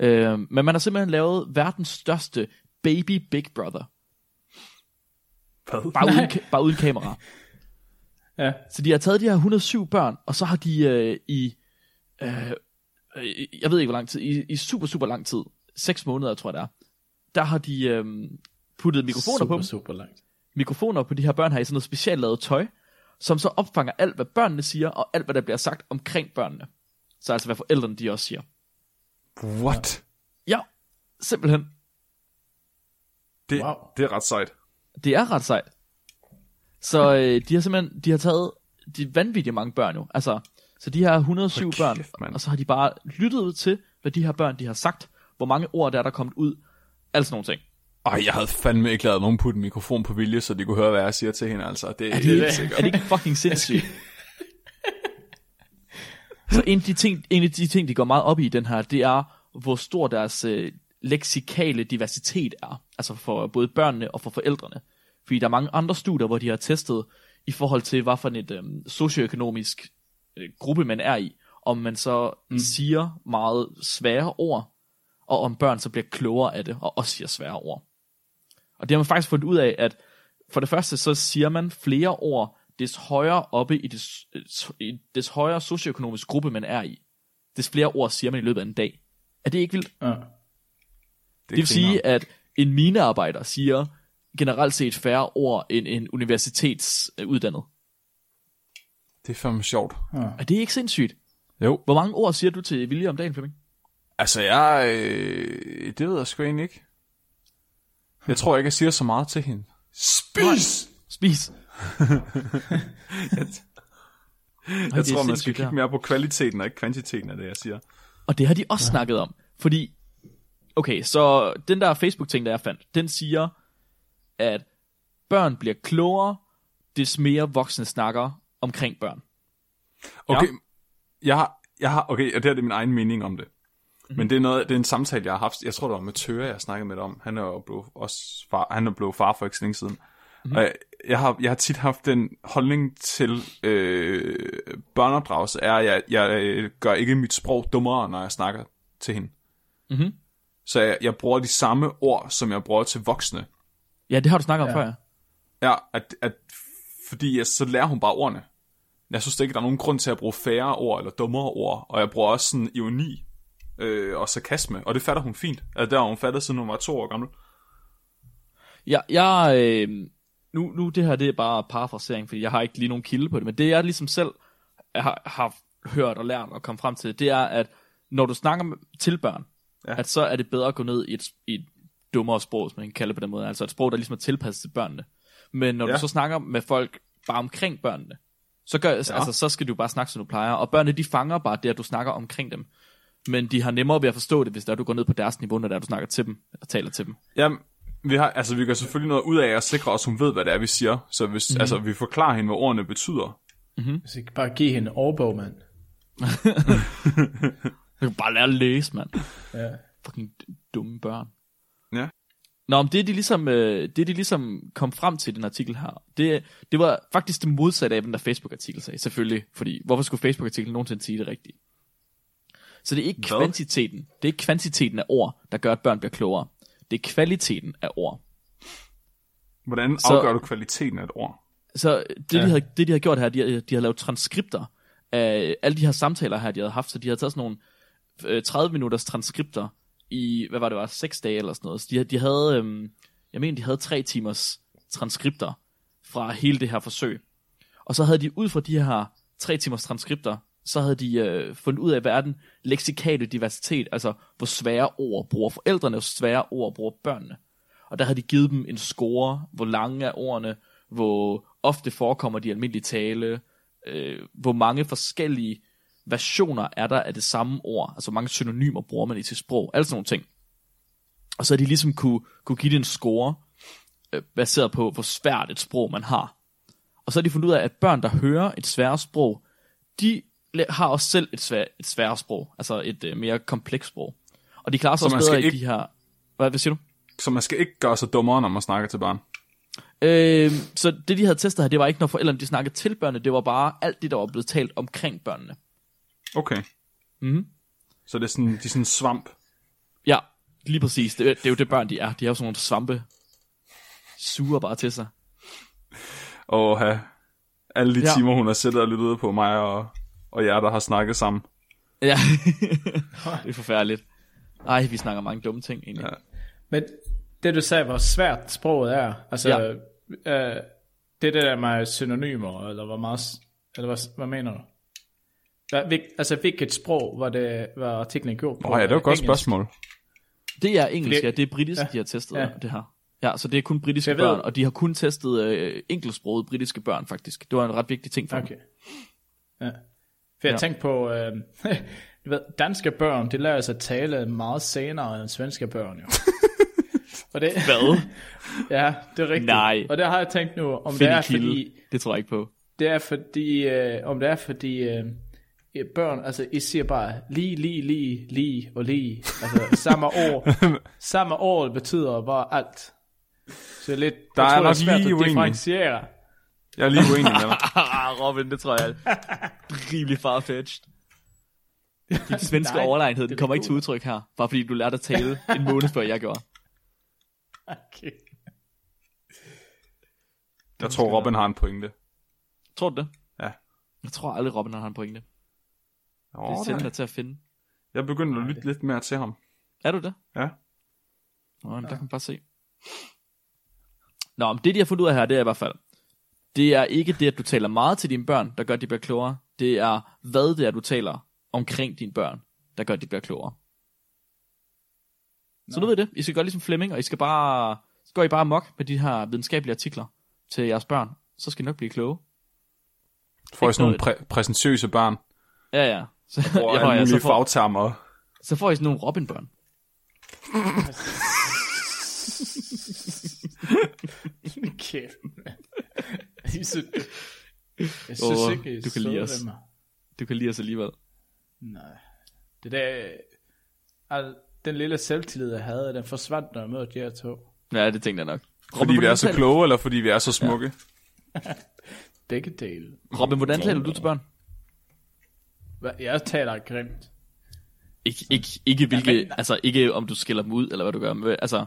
Øh, men man har simpelthen lavet verdens største baby Big Brother. Hvad? Bare, uden, ka- bare uden kamera. Ja. Så de har taget de her 107 børn, og så har de øh, i, øh, jeg ved ikke hvor lang tid, i, i super, super lang tid, 6 måneder tror jeg det er, der har de øh, puttet mikrofoner super, på dem, super langt. mikrofoner på de her børn her i sådan noget specielt lavet tøj, som så opfanger alt, hvad børnene siger, og alt, hvad der bliver sagt omkring børnene. Så altså, hvad forældrene de også siger. What? Ja, simpelthen. Det, Wow. det er ret sejt. Det er ret sejt. Så øh, de har simpelthen, de har taget de vanvittigt mange børn jo. Altså, så de her 107 Hold børn, kæft, mand. og så har de bare lyttet til, hvad de her børn de har sagt, hvor mange ord der er der kommet ud, alt sådan nogle ting. Ej, jeg havde fandme ikke lavet nogen putte en mikrofon på vilje, så de kunne høre, hvad jeg siger til hende, altså. Det er, Er det, helt ikke, sikkert. er det ikke fucking sindssygt? Så en af, de ting, en af de ting, de går meget op i den her, det er, hvor stor deres øh, leksikale diversitet er. Altså for både børnene og for forældrene. Fordi der er mange andre studier, hvor de har testet i forhold til, hvad for et øh, socioøkonomisk øh, gruppe man er i. Om man så mm. siger meget svære ord, og om børn så bliver klogere af det, og også siger svære ord. Og det har man faktisk fundet ud af, at for det første så siger man flere ord, des højere oppe i des, i des højere socioøkonomisk gruppe man er i. Des flere ord siger man i løbet af en dag. Er det ikke vildt? Ja. Det, Det vil sige, at en minearbejder siger generelt set færre ord end en universitetsuddannet. Det er fandme sjovt. Er det ikke sindssygt? Jo. Hvor mange ord siger du til Vilje om dagen, Flemming? Altså, jeg... Øh, det ved jeg sgu egentlig ikke. Jeg tror ikke, jeg siger så meget til hende. Spis! Spis. Jeg tror, man skal kigge mere på kvaliteten og ikke kvantiteten af det, jeg siger. Og det har de også ja. snakket om. Fordi, okay, så den der Facebook-ting, der jeg fandt, den siger, at børn bliver klogere, des mere voksne snakker omkring børn. Okay, jeg har, jeg har, okay, og det her det er min egen mening om det. Mm-hmm. Men det er, noget, det er en samtale, jeg har haft. Jeg tror, det var med Tøre, jeg snakkede med det om. Han er jo blevet, også far, han er blevet far for ikke så længe siden. Mm-hmm. Og jeg, jeg, har, jeg har tit haft den holdning til øh, børneopdragelse, er, at jeg, jeg øh, gør ikke mit sprog dummere, når jeg snakker til hende. Mhm. Så jeg, jeg bruger de samme ord, som jeg bruger til voksne. Ja, det har du snakket om ja. før, ja. Ja, at, at, fordi jeg, så lærer hun bare ordene. Jeg synes ikke, der er nogen grund til at bruge færre ord eller dummere ord, og jeg bruger også sådan ironi øh, og sarkasme, og det fatter hun fint. Altså, der har hun fattet, siden hun var to år gammel. Ja, jeg, øh, nu, nu det her, det er bare parafrasering, fordi jeg har ikke lige nogen kilde på det, men det jeg ligesom selv har, har hørt og lært og kommet frem til, det er, at når du snakker med, til børn, Ja. at så er det bedre at gå ned i et, i et dummere sprog, som man kan kalde det på den måde, altså et sprog, der ligesom er tilpasset til børnene. Men når. Ja. du så snakker med folk bare omkring børnene, så, gør, ja. altså, så skal du bare snakke, som du plejer, og børnene, de fanger bare det, at du snakker omkring dem. Men de har nemmere ved at forstå det, hvis der du går ned på deres niveau, når der du snakker til dem, og taler til dem. Jamen, vi, har, altså, vi gør selvfølgelig noget ud af at sikre os, at hun ved, hvad det er, vi siger. Så hvis mm-hmm. altså, vi forklarer hende, hvad ordene betyder. Hvis I kan bare give hende en årbog, mand. Du kan bare lære at læse, mand. Ja. Fucking dumme børn. Ja. Nå, men det de ligesom, øh, det de ligesom kom frem til i den artikel her, det, det var faktisk det modsatte af, den der Facebook-artikel sagde, selvfølgelig. Fordi, hvorfor skulle Facebook-artiklen nogensinde sige det rigtige? Så det er ikke Hvad? kvantiteten, det er ikke kvantiteten af ord, der gør, at børn bliver klogere. Det er kvaliteten af ord. Hvordan Så- afgør du kvaliteten af et ord? Så det, ja. de, havde, det de har gjort her, de, har- de har lavet transkripter af alle de her samtaler her, de havde haft. Så de havde taget sådan nogle øh, 30 minutters transkripter i, hvad var det var, 6 dage eller sådan noget. Så de, de havde, øhm, jeg mener, de havde 3 timers transkripter fra hele det her forsøg. Og så havde de ud fra de her 3 timers transkripter, så havde de øh, fundet ud af, hvad er den leksikale diversitet, altså hvor svære ord bruger forældrene, hvor svære ord bruger børnene. Og der havde de givet dem en score, hvor lange er ordene, hvor ofte forekommer de i almindelige tale, øh, hvor mange forskellige versioner er der af det samme ord, altså hvor mange synonymer bruger man i sit sprog, alle sådan nogle ting. Og så har de ligesom kunne, kunne give det en score, øh, baseret på, hvor svært et sprog man har. Og så har de fundet ud af, at børn, der hører et svært sprog, de har også selv et, svær, et sværere sprog, altså et øh, mere komplekst sprog. Og de klarer sig Så også bedre skal i ikke- de her... Hvad, hvad siger du? Så man skal ikke gøre sig dummere, når man snakker til børn. Øh, så det, de havde testet her, det var ikke, når forældrene de snakkede til børnene, det var bare alt det, der var blevet talt omkring børnene. Okay. Mhm. Så det er sådan, de er sådan svamp. Ja, lige præcis. Det, det er jo det børn, de er. De har jo sådan nogle svampe. Suger bare til sig. Og have alle de ja. timer, hun har siddet og lyttet på mig og, og jer, der har snakket sammen. Ja, det er forfærdeligt. Ej, vi snakker mange dumme ting egentlig. Ja. Men det du sagde, hvor svært sproget er, altså, ja. øh, det er det der med synonymer, eller hvor meget, eller hvad, hvad mener du? Hvad, hvil, altså, hvilket sprog var det, var artiklen gjort på? Åh ja, det var et godt Engelsk? spørgsmål. Det er engelsk, Fordi- ja. Det er britisk, Ja. de har testet Ja. det her. Ja, så det er kun britiske børn, og de har kun testet øh, enkeltsprogede britiske børn, faktisk. Det var en ret vigtig ting for dem. Okay. Ja. For jeg Ja. tænkte på, øh, du ved, danske børn, de lærer sig at tale meget senere end svenske børn, jo. Og det, Hvad? ja, det er rigtigt. Nej. Og der har jeg tænkt nu, om det Find er en kilde. fordi, Det tror jeg ikke på. det er fordi, øh, om det er fordi, øh, børn, altså I siger bare lige, lige, lige, lige og lige. Altså samme ord. samme ord betyder bare alt. Så det er lidt, Der jeg er tror, nok det er svært lige at differentiere. Jeg er lige uenig med dig. Ah, Robin, det tror jeg er rimelig farfetched. Din svenske Nej, overlegenhed, det er den kommer ikke til udtryk her. Bare fordi du lærte at tale en måned før jeg gjorde. Okay. Jeg tror, Robin har en pointe. Tror du det? Ja. Jeg tror aldrig, Robin har en pointe. Det Nå, er at til at finde. Jeg begynder at lytte lidt mere til ham. Er du det? Ja. Nå, jamen, der kan man bare se. Nå, men det de har fundet ud af her, det er i hvert fald, det er ikke det, at du taler meget til dine børn, der gør, at de bliver klogere. Det er, hvad det er, du taler omkring dine børn, der gør, at de bliver klogere. Så nu ved I det. I skal gøre ligesom Flemming, og I skal bare, så går I bare mok med de her videnskabelige artikler til jeres børn. Så skal I nok blive kloge. Får jeg Ikke sådan nogle præ- præsentøse børn, Ja, ja. Så, og ja, ja, så, får, fagtermer. så får I sådan nogle Robin-børn. Kæft, Jeg synes, jeg synes ikke, I er du kan lide os. mig. Du kan lide os alligevel. Nej. Det der... Al, den lille selvtillid, jeg havde, den forsvandt, når jeg mødte jer to. Ja, det tænkte jeg nok. Fordi vi hvordan er så taler- kloge, eller fordi vi er så smukke? Begge dele. Robin, hvordan taler du til børn? Hvad- Jeg taler grimt. Ikke, ikke, ikke, hvilke, men- altså ikke om du skiller dem ud, eller hvad du gør. Men, altså,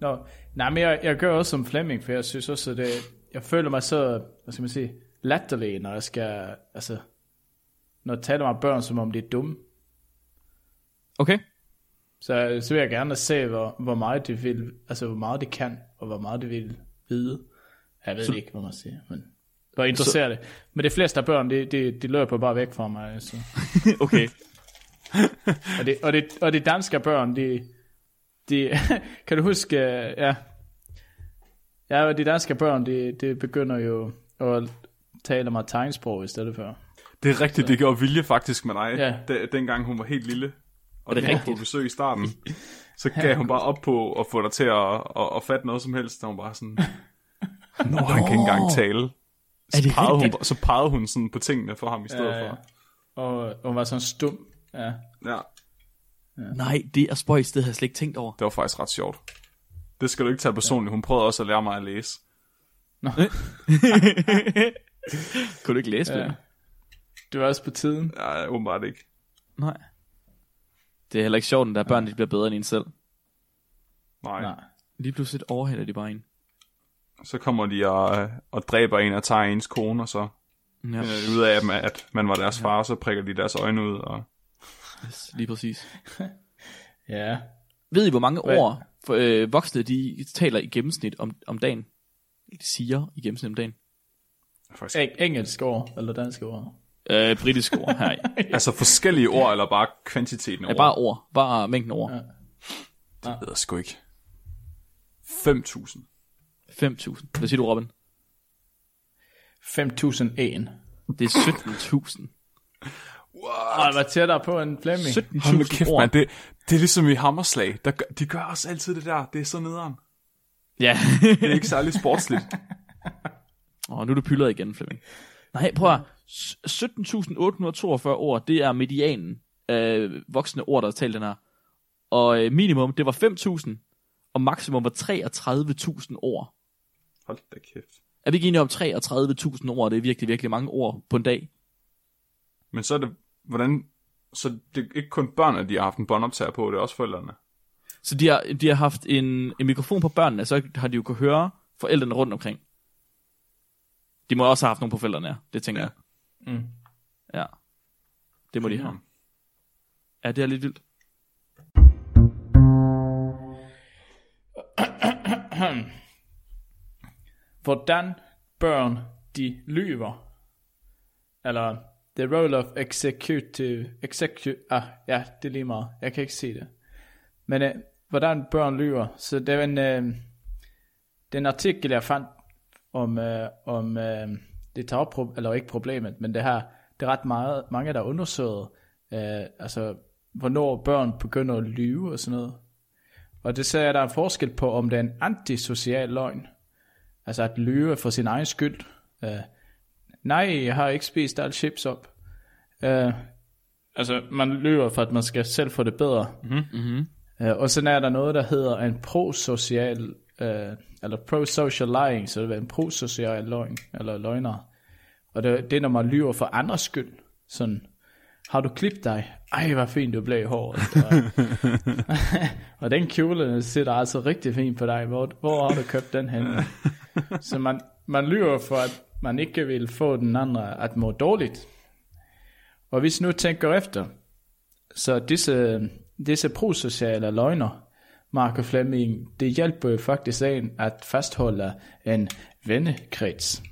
Nå, nej, men jeg, jeg gør også som Flemming, for jeg synes også, at det, jeg føler mig så, hvad skal man sige, latterlig, når jeg skal, altså, når jeg taler med børn, som om de er dumme. okay. Så, så vil jeg gerne se, hvor, hvor meget de vil, altså hvor meget de kan, og hvor meget de vil vide. Jeg ved Så- ikke, hvad man siger, men hvor interesserer det. Men de fleste af børn, de, de, de løber bare væk fra mig. Altså. okay. Og, de, og, de, og de danske børn, de, de kan du huske, ja, ja, og de danske børn, de, de begynder jo at tale mig tegnsprog i stedet for. Det er rigtigt, det gjorde Vilje faktisk med dig, Ja. da, dengang hun var helt lille. Og det det var rigtigt? på besøg i starten. Så gav hun bare op på at få dig til at, at, at fatte noget som helst. Var hun bare sådan, Nå, han kan ikke engang tale. Så Er det pegede, hun, så pegede hun sådan på tingene for ham i stedet Ja, ja. for. Og, hun var sådan stum. Ja. Ja, Nej, det er spøjs, det har jeg slet ikke tænkt over. det var faktisk ret sjovt. Det skal du ikke tage personligt. Hun prøvede også at lære mig at læse. Kunne du ikke læse det? ja. Det var også på tiden. Ja, åbenbart ikke. Nej. Det er heller ikke sjovt, at børn de bliver bedre end en selv. Nej. Nej. Lige pludselig overhælder de bare en. Så kommer de og, og dræber en og tager ens kone, og så Ja, finder de ud af, at man- at man var deres far, og så prikker de deres øjne ud. Og... yes, lige præcis. Ja. Ved I, hvor mange Hvad? ord for, øh, voksne de taler i gennemsnit om, om dagen? De siger i gennemsnit om dagen. Faktisk. Eng- engelsk ord, eller dansk ord. Øh, britisk ord her. Altså forskellige ord, eller bare kvantiteten af Ja, ord? bare ord. Bare mængden ord. Ja. Det ved jeg sgu ikke. 5.000. 5.000. Hvad siger du, Robin? 5001. Det er 17.000. Og jeg var tættere på en Flemming. 17.000 Hold nu kæft, ord. man. Det, det er ligesom i Hammerslag. Der, gør- de gør også altid det der. Det er så nederen. Ja. Det er ikke særlig sportsligt. Åh, nu er du pyldret igen, Flemming. Nej, prøv at høre. S- 17.842 ord, det er medianen af voksne ord, der er talt den her. Og øh, minimum, det var 5.000, og maksimum var 33.000 ord. Hold da kæft. Er vi ikke enige om 33.000 ord? Det er virkelig, virkelig mange ord på en dag. Men så er det, hvordan... Så det er ikke kun børnene, de har haft en båndoptager på, det er også forældrene. Så de har, de har haft en, en mikrofon på børnene, så har de jo kunne høre forældrene rundt omkring. De må også have haft nogle på forældrene, ja. Det tænker Ja. jeg. Mm. Ja. Det må de have. Ja, det er lidt vildt. Hvordan børn de lyver. Eller the role of executive, Execu ah ja, det er lige meget. Jeg kan ikke se det. Men øh, hvordan børn lyver. Så det er en, øh, den artikel, jeg fandt om, øh, om øh, det tager op, eller ikke problemet, men det her, det er ret meget, mange, der undersøger, undersøgt, øh, altså, hvornår børn begynder at lyve og sådan noget. Og det ser jeg, der er en forskel på, om det er en antisocial løgn. Altså at lyve for sin egen skyld. Uh, nej, jeg har ikke spist alle chips op. Uh, altså, man lyver for, at man skal selv få det bedre. Mm-hmm. Uh, og så er der noget, der hedder en prosocial uh, eller pro-social lying, så det er en pro-social løgn, eller løgner. Og det, det er, når man lyver for andres skyld. Sådan, har du klippet dig? Ej, hvor fint du blev i håret. Og, og den kjole sidder altså rigtig fint på dig. Hvor, hvor har du købt den hen? Så man, man lyver for, at man ikke vil få den andre at må dårligt. Og hvis nu tænker efter, så disse, disse prosociale løgner, Marco Flemming, det hjælper jo faktisk en at fastholde en vennekreds.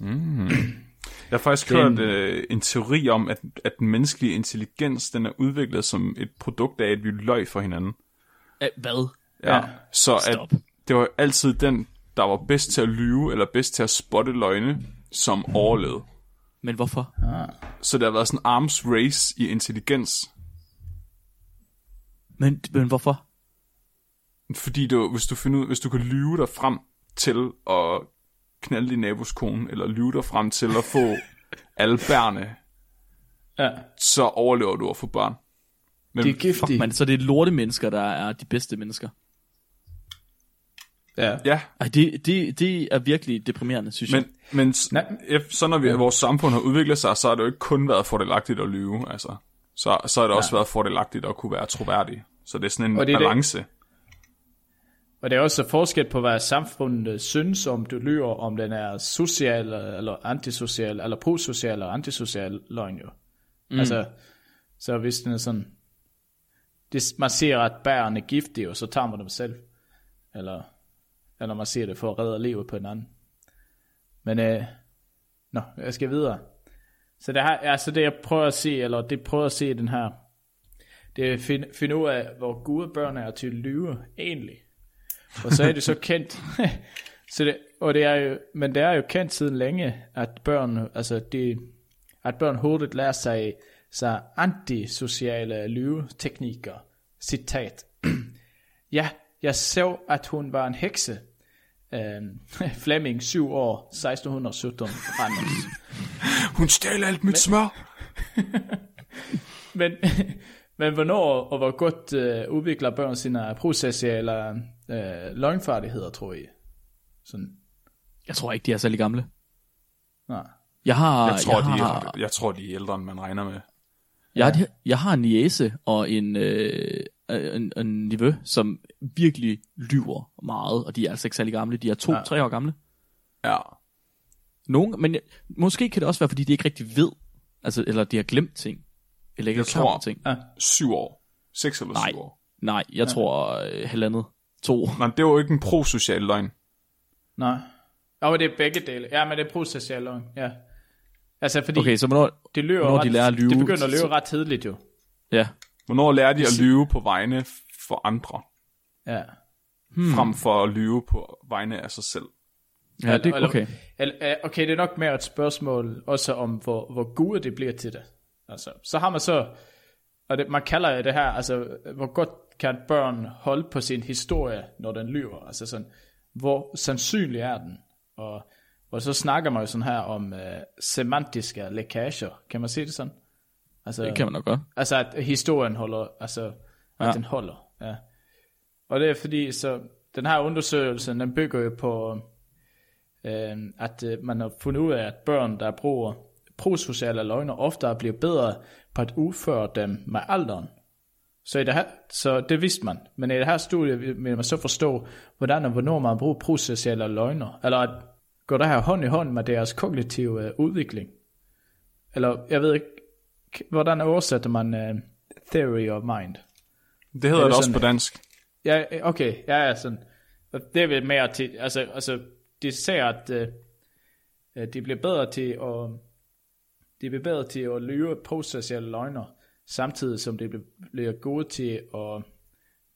Jeg har faktisk Den- hørt øh, en teori om, at, at den menneskelige intelligens, den er udviklet som et produkt af, at vi løg for hinanden. Æ, hvad? Ja. Ja. Så Stop. at det var altid den, der var bedst til at lyve, eller bedst til at spotte løgne, som overlevede. Men hvorfor? Så det har været sådan en arms race i intelligens. Men, men hvorfor? Fordi du, hvis du finder ud, hvis du kan lyve dig frem til at knalde din nabos kone, eller lyve dig frem til at få alle bærne, Ja, så overlever du at få børn. Men, det er giftigt. Fuck, man, så det er lorte mennesker, der er de bedste mennesker. Ja. Ja, Ej, det, det, det er virkelig deprimerende, synes jeg. men, men s- Nej. så når vi, vores samfund har udviklet sig, så har det jo ikke kun været fordelagtigt at lyve. Altså. Så, så har det også været fordelagtigt at kunne være troværdig. Så det er sådan en Og det er det- balance. Og der er også forskel på, hvad samfundet synes, om du lyver, om den er social eller antisocial, eller prosocial eller antisocial løgn jo. Mm. Altså, så hvis den er sådan, det, man siger, at bæren er giftige, og så tager man dem selv. Eller, når man ser det for at redde livet på hinanden. Men, øh, nå, jeg skal videre. Så det her, altså det jeg prøver at se, eller det prøver at se den her, det er at finde, finde ud af, hvor gode børn er til at lyve egentlig. Og så er det så kendt. så det, og det er jo, men det er jo kendt siden længe, at børn, altså det, at børn hurtigt lærer sig, sig antisociale lyveteknikker. Citat. ja, jeg så, at hun var en hekse. Øhm, Flemming, 7 år, 1617, Randers. Hun stjal alt mit smør. Men, men hvornår og hvor godt øh, udvikler børn sine processuelle øh, løgnfærdigheder, tror I? Sådan, Jeg tror ikke, de er særlig gamle. nej. Jeg har, Jeg tror, jeg, de har, er, jeg tror, de er ældre, end man regner med. jeg, har, jeg har en niece og en, øh, en, en nevø, som virkelig lyver meget, og de er altså ikke særlig gamle. De er to, Ja. ja. tre år gamle. Ja. Nogen, men jeg- måske kan det også være, fordi de ikke rigtig ved, altså, eller de har glemt ting. Eller ikke Jeg tror- ting. Ja. Syv år. Seks eller Nej. syv år. Nej, jeg tror øh, halvandet. To. Men det var jo ikke en prosocial løgn. Nej. Og det er begge dele. Ja, men det er processuel løgn. Ja. Altså, fordi Okay, så hvornår... det lyver hvornår ret, de lærer at lyve, Det begynder at lyve ret tidligt jo. Ja. Hvornår lærer de at lyve på vegne for andre, Ja. hmm. frem for at lyve på vegne af sig selv? Ja, det Eller- okay. Eller, okay, det er nok mere et spørgsmål også om, hvor, hvor gode det bliver til det. Altså, så har man så, og det, man kalder jo det her, altså, hvor godt kan børn holde på sin historie, når den lyver? Altså sådan, hvor sandsynlig er den? Og, og så snakker man jo sådan her om øh, semantiske lækager. Kan man se det sådan? Altså, Det kan man nok godt. Altså at historien holder, altså at ja. Den holder, ja. Og det er fordi, så den her undersøgelse, den bygger jo på, øh, at øh, man har fundet ud af, at børn, der bruger prosociale løgner, ofte bliver bedre på at udføre dem med alderen. Så, i det her, så det vidste man. Men i det her studie vil man så forstå, hvordan og hvornår man bruger prosociale løgner. Eller at går det her hånd i hånd med deres kognitive øh, udvikling. Eller jeg ved ikke, hvordan oversætter man uh, theory of mind? Det hedder Er det det også sådan, på dansk. Ja, okay, ja, ja, sådan. Og Det er vel mere til, altså, altså de ser, at uh, de bliver bedre til at, de bliver bedre til at lyve processuelle løgner, samtidig som de bliver- gode til at,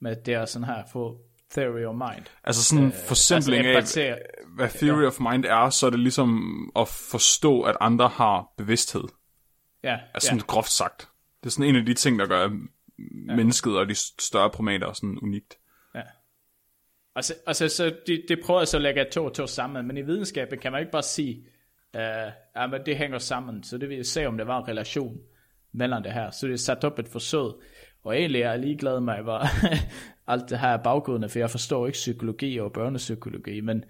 med deres sådan her, få theory of mind. Altså sådan en forsimpling altså, af, hvad theory of mind er, så er det ligesom at forstå, at andre har bevidsthed. Ja, Altså ja. sådan groft sagt. Det er sådan en af de ting, der gør mennesket og de større primater sådan unikt. Altså, altså så de, de prøver så at lægge to og to sammen, men i videnskaben kan man ikke bare sige, uh, ja, men det hænger sammen, så det vil se, om der var en relation mellem det her. Så det er sat op et forsøg, Og egentlig er jeg ligeglad med, hvad alt det her er baggrunde, for jeg forstår ikke psykologi og børnepsykologi, men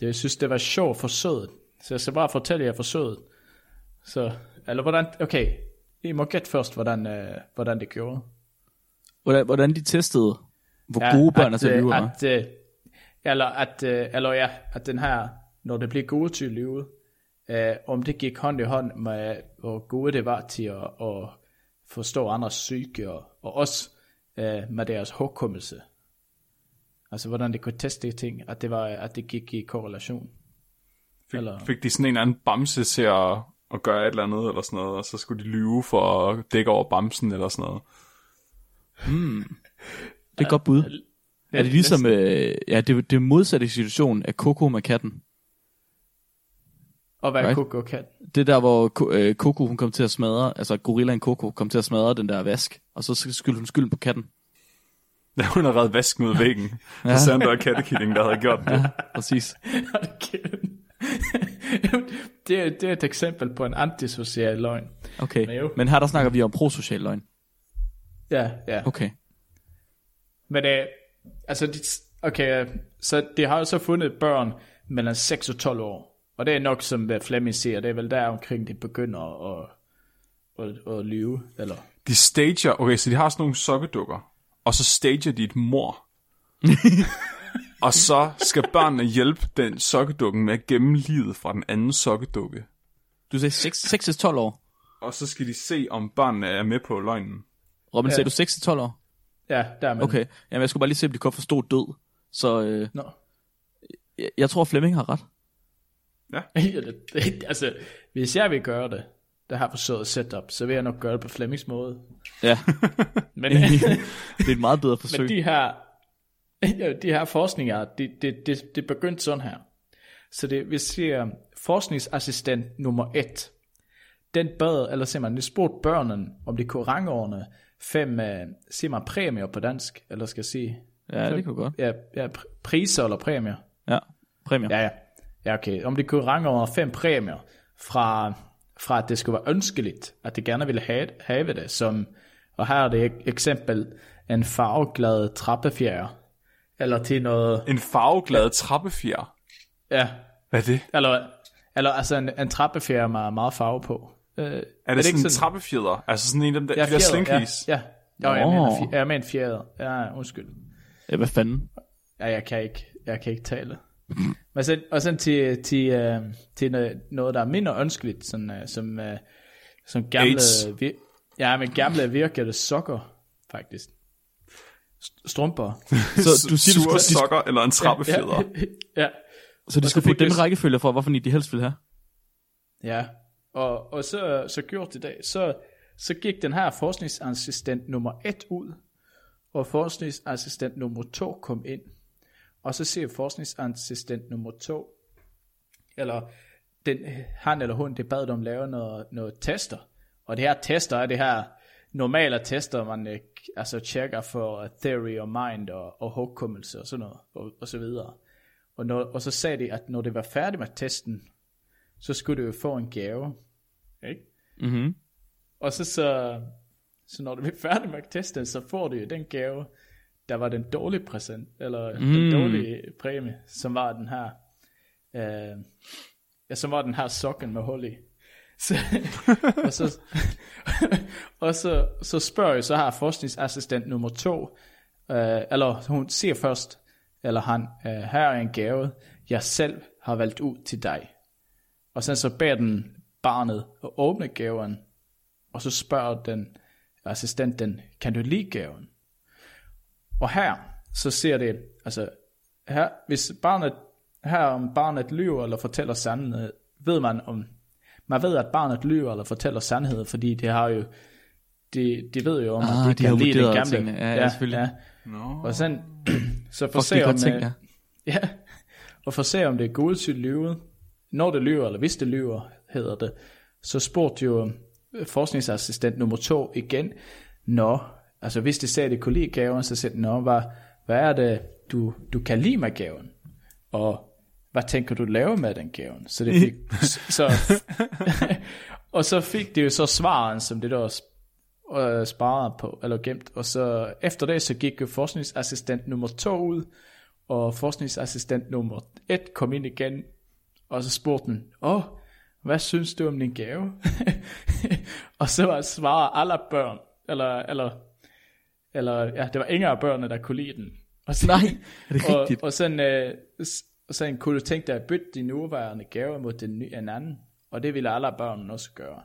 det, jeg synes, det var sjovt forsøget. Så jeg skal bare fortælle jer forsøget. Så, eller hvordan, okay, I må gætte først, hvordan, øh, hvordan det gjorde. Hvordan, hvordan de testede, hvor gode børn er til at øh, lyve, eller at, øh, eller at, øh, eller ja, at den her, når det bliver gode til at lyve, øh, om det gik hånd i hånd med, hvor gode det var til at, at forstå andres psyke, og, og også øh, med deres hukommelse. Altså hvordan de kunne teste de ting, at det, var, at det gik i korrelation. Fik, Eller- fik de sådan en eller anden bamse til at, at gøre et eller andet, eller sådan noget, og så skulle de lyve for at dække over bamsen, eller sådan noget. Det er et godt bud. Er det ligesom, øh, ja, det, det er modsatte situation af Coco med katten. Og hvad Right. right. Coco kat? Det er der, hvor øh, Coco hun kom til at smadre, altså gorillaen Coco kom til at smadre den der vask, og så skyldte hun skylden på katten. Da hun havde reddet vasken ud af væggen, så Ja. sagde han, der var kattekilling, der havde gjort det. Ja, præcis. det, er, det er et eksempel på en antisocial løgn. Okay, Men jo. men her der snakker vi om prosocial løgn. Ja, ja. Okay. Men øh, altså, de, okay, øh, så de har jo så fundet børn mellem 6 og 12 år. Og det er nok, som hvad Flemming siger, det er vel der omkring, de begynder at, at, at, at lyve. Eller, De stager, okay, så de har sådan nogle sokkedukker, og så stager de et mor. og så skal børnene hjælpe den sokkedukken med at gemme livet fra den anden sokkedukke. Du sagde 6-12 år. Og så skal de se, om børnene er med på løgnen. Robin, Ja. sagde du 6-12 år? ja, der er man. Okay, Jamen, jeg skulle bare lige se, om de godt forstå død. Så øh, Nå. jeg, jeg tror, Flemming har ret. Ja, altså, hvis jeg vil gøre det, der har forsøget setup, så vil jeg nok gøre det på Flemmings måde. Ja, Men, det er et meget bedre forsøg. men de her, de her forskninger, det det det det begyndte sådan her. Så det, vi siger, forskningsassistent nummer et, den bad, eller siger man, de spurgte børnene, om de kunne rangordne fem, uh, siger man præmier på dansk, eller skal jeg sige? Ja, det kunne godt. Ja, ja pr- priser eller præmier. Ja, præmier. Ja, ja. Ja, okay. Om de kunne over fem præmier fra, fra at det skulle være ønskeligt, at de gerne ville have, have det, som, og her er det et eksempel, en farveglad trappefjer, eller til noget, En farveglad trappefjer. ja, Hvad er det? eller, eller altså en, en trappefjer med meget farve på. Øh, er, Er det, sådan en trappefjeder? Altså sådan en af dem der, Ja, de der slinkies? Ja, ja. Jo, jeg Nå. mener, jeg mener fjeder. Ja, undskyld. Ja, hvad fanden? Ja, jeg kan ikke, jeg kan ikke tale. Men så, og så til, til, uh, til noget- noget, der er mindre ønskeligt, sådan, uh, som, uh, som gamle, AIDS. vir, ja, men gamle virkede sokker, faktisk. St- Strumper. Så du siger, du Sure skal, sokker eller en trappefjeder? ja, ja, så de skal så få den rækkefølge for, hvorfor de helst vil have. ja. Og, og så, så gjort det dag, så, så gik den her forskningsassistent nummer et ud, og forskningsassistent nummer to kom ind. Og så siger forskningsassistent nummer to, eller den, han eller hun, det bad dem lave noget, noget tester. Og det her tester er det her normale tester, man øh, altså tjekker for theory og mind og, og hukommelse og sådan noget, og, og så videre. Og, når, og så sagde de, at når det var færdigt med testen, så skulle du jo få en gave. Ikke? Mhm. Og så, så, så når du er færdig med testen, så får du jo den gave, der var den dårlige præsent, eller mm. den dårlige præmie, som var den her, øh, ja, som var den her sokken med hul i. Så, og så, og så, så spørger jeg så her forskningsassistent nummer to, øh, eller hun siger først, eller han, øh, her er en gave, jeg selv har valgt ud til dig. Og så så beder den barnet at åbne gaven, og så spørger den assistenten, kan du lide gaven? Og her, så ser det, altså, her, hvis barnet, her om barnet lyver eller fortæller sandhed, ved man om, man ved, at barnet lyver eller fortæller sandhed, fordi det har jo, de, de ved jo om, Ah, at de har kan lide det gamle. tingene. Ja, ja, selvfølgelig. Nå. Og sådan, så for de se om, tænkt, øh, ja. Ja, og for se om det er gode til lyve. Når det lyver, eller hvis det lyver, hedder det, så spurgte jo øh, forskningsassistent nummer to igen, Nå, altså hvis det sagde, at det kunne lide gaven, så sagde den, Nå, hvad, hvad er det, du, du kan lide med gaven? Og hvad tænker du lave med den gaven? Så det fik, så, og så fik det jo så svaren, som det der og sparet på, eller gemt. Og så efter det, så gik jo forskningsassistent nummer to ud, og forskningsassistent nummer et kom ind igen, og så spurgte den, åh, hvad synes du om din gave? og så var svaret alle børn, eller, eller, eller ja, det var ingen af børnene, der kunne lide den. Og så, Nej, er det og, rigtigt? og sådan, øh, og sådan kunne du tænke dig at bytte din nuværende gave mod den nye, en anden, og det ville alle børn også gøre.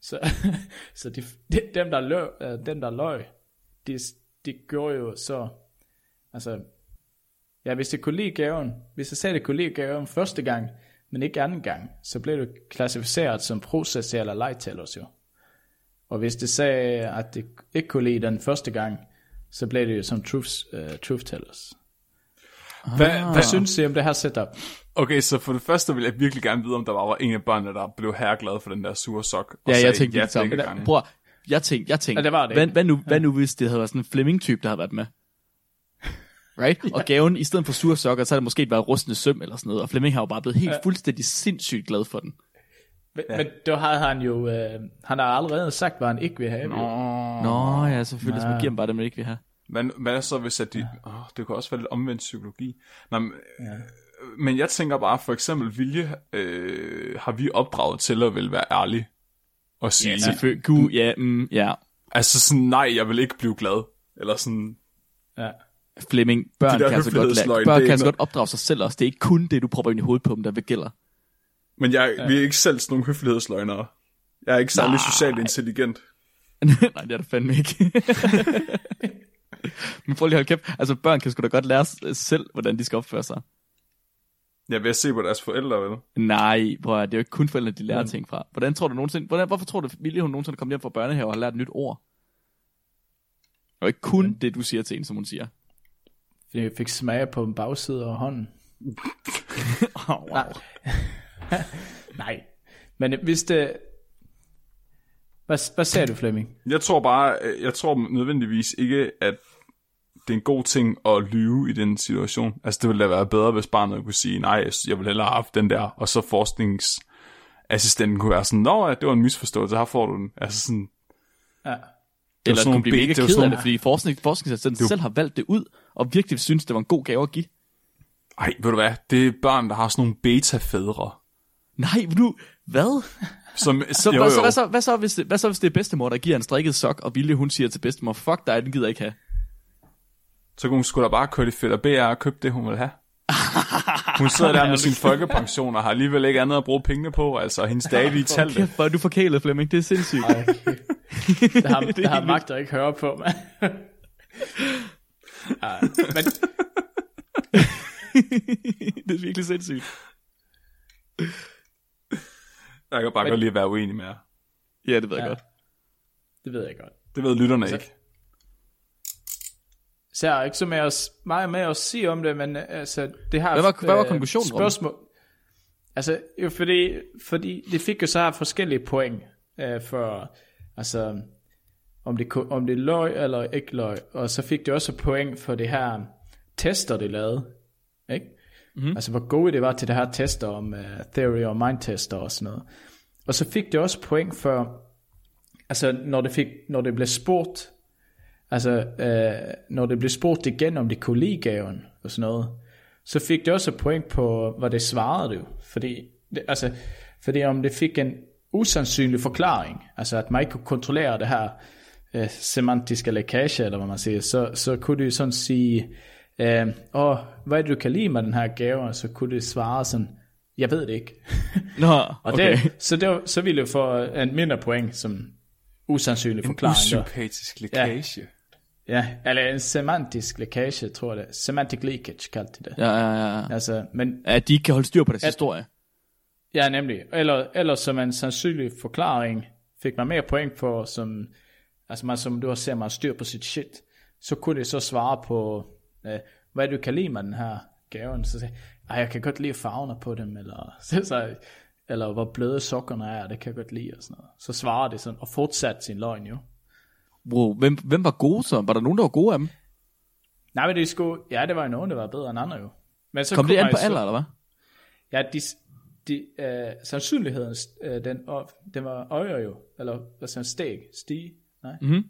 Så, så de, de, dem, der løg, øh, dem, der løg, de, de gjorde jo så, altså, ja, hvis de kunne lide gaven, hvis jeg sagde, det de kunne lide gaven første gang, men ikke anden gang, så blev det klassificeret som proces eller lighttellers jo. Og hvis det sagde, at det ikke kunne lide den første gang, så blev det jo som truth, uh, truth tellers. Hvad, Hvad hvad, synes I om det her setup? okay, så for det første vil jeg virkelig gerne vide, om der var en af børnene, der blev herreglad for den der sure sok. Og Ja, jeg sagde tænkte ja det samme. Bror, jeg tænkte, jeg tænkte, Ja, det var det hvad, hvad, nu, hvad nu hvis det havde været sådan en Fleming-type, der havde været med? Right? Og gaven, i stedet for sure sokker, så havde det måske været rustende søm eller sådan noget, og Flemming har jo bare blevet helt fuldstændig sindssygt glad for den. Men, ja. men der havde han jo, øh, han har allerede sagt, hvad han ikke vil have. Nå. Nå, ja, selvfølgelig, så man giver dem bare det, man ikke vil have. Men hvad så, hvis at de... Ja. Oh, det kan også være lidt omvendt psykologi. Nå, men, ja. men jeg tænker bare, for eksempel Vilje, øh, har vi opdraget til at vil være ærlig. Og sige, ja, Selvfølgelig, gud, ja, mm, ja. altså sådan, nej, jeg vil ikke blive glad. Eller sådan, Ja. Flemming, børn De kan altså godt, lade, børn kan altså godt opdrage sig selv også. Det er ikke kun det, du propper ind i hovedet på dem, der vil gælder. men jeg, ja. vi er ikke selv sådan nogle høflighedsløgnere. Jeg er ikke særlig Nej. socialt intelligent. Nej, det er det fandme ikke. Men prøv lige at holde kæft. Altså, børn kan sgu da godt lære selv, hvordan de skal opføre sig. Jeg vil se på deres forældre, vel? Nej, prøv at, det er jo ikke kun forældre, de lærer mm. ting fra. Hvordan tror du nogensinde, hvordan, hvorfor tror du, Vilje, hun nogensinde kommer hjem fra børnehave og har lært et nyt ord? Det er jo ikke kun det, du siger til en, som hun siger. Fordi jeg fik smag på en bagside af hånden. Oh, wow. Nej. Men hvis det... Hvad, hvad sagde du, Flemming? Jeg tror bare, øh, jeg tror nødvendigvis ikke, at det er en god ting at lyve i den situation. Altså det ville da være bedre, hvis barnet kunne sige, nej, jeg vil hellere have haft den der, og så forskningsassistenten kunne være sådan, nå det var en misforståelse, her får du den. Altså sådan, Ja. Eller sådan kunne blive mega det ked af det, fordi forskning, forskningsassistenten selv har valgt det ud, og virkelig synes, det var en god gave at give. ej, ved du hvad, det er børn, der har sådan nogle beta-fædre. Nej, nu, hvad? Som, Så, jo, hvad, så, jo. hvad, så, hvad, så, hvis det, hvad så, hvis det er bedstemor, der giver en strikket sok, og Vilje, hun siger til bedstemor, fuck dig, den gider jeg ikke have. Så kunne hun sgu da bare køre det fedt og BR og købe det, hun vil have. Hun sidder der med sin folkepension og har alligevel ikke andet at bruge pengene på, altså hendes dage i talte. Kæft, hvor er du forkælet, Flemming, det er sindssygt. Ej, det har, det har magt at ikke høre på, mand. men, det er virkelig sindssygt. Jeg kan bare Men- godt lide at være uenig med jer. Ja, det ved jeg Ja. godt. det ved jeg godt. Det ved lytterne ikke. Har ikke så med at, meget med at sige om det, men altså, det har... Hvad var- hvad var øh, konklusionen? Spørgsmål. Altså, jo, fordi, fordi det fik jo så forskellige point øh, for, altså, om det, om det løg eller ikke løg, og så fik det også point for det her tester, det lavede, ikke? Mm-hmm. Altså, hvor gode det var til det her tester om uh, theory og mind tester og sådan noget. Og så fik det også point for, altså, når det, fik, når det blev spurgt, altså, øh, når det blev spurgt igen, om de kunne lide gaven og sådan noget, så fik det også point på, hvad det svarede det. Fordi, det, altså, fordi om det fik en usandsynlig forklaring, altså at man ikke kunne kontrollere det her øh, semantiske lækage, eller hvad man siger, så, så kunne det sådan sige, øh, åh, hvad er det, du kan lide med den her gave, og så kunne det svare sådan, jeg ved det ikke. Nå, Og okay. det, så, det, så ville det få en mindre point som usandsynlig En forklaring. der. usympatisk lækage. Ja, eller en semantisk lækage, tror jeg det. Semantic leakage kaldte de det. Ja, ja, ja. ja. Altså, men At de ikke kan holde styr på deres At- historie. ja, nemlig. Eller, eller som en sandsynlig forklaring, fik man mere point på, som, altså man, som du har set, man styr på sit shit. Så kunne det så svare på, øh, hvad du kan lide med den her gaven. Så sagde jeg, jeg kan godt lide farverne på dem, eller, så, så, eller hvor bløde sokkerne er, det kan jeg godt lide, og sådan noget. Så svarer det sådan, og fortsat sin løgn jo. Wow, hvem, hvem var gode så? Var der nogen, der var gode af dem? Nej, men det skulle, ja, det var jo nogen, der var bedre end andre jo. Men så Kom det an på alder, eller hvad? Ja, de, de, øh, sandsynligheden, øh, den, øh, den var øjer jo, eller hvad man, steg, stige, Nej? Mhm.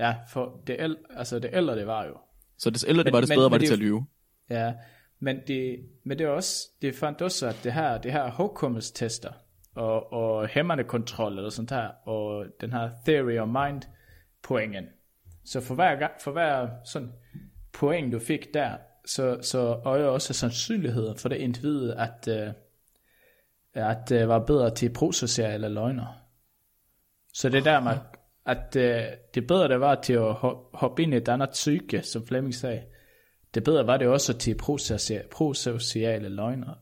Ja, for det, el, altså det ældre det var jo. Så des ældre det var, men- bedre var det det- til at lyve. Ja, men det, men det er også, det fandt også, at det her, det her hukommelsestester, og, og hæmmerne kontrol eller sådan der, og den her theory of mind pointen. Så for hver, gang, for hver sådan point, du fik der, så, så øjer også sandsynligheden for det individ, at, uh, at uh, var bedre til prosociale eller løgner. Så det er der, man, at uh, det bedre det var til at ho- hoppe ind i et andet psyke, som Flemming sagde, det bedre var det også til prosociale, løgner.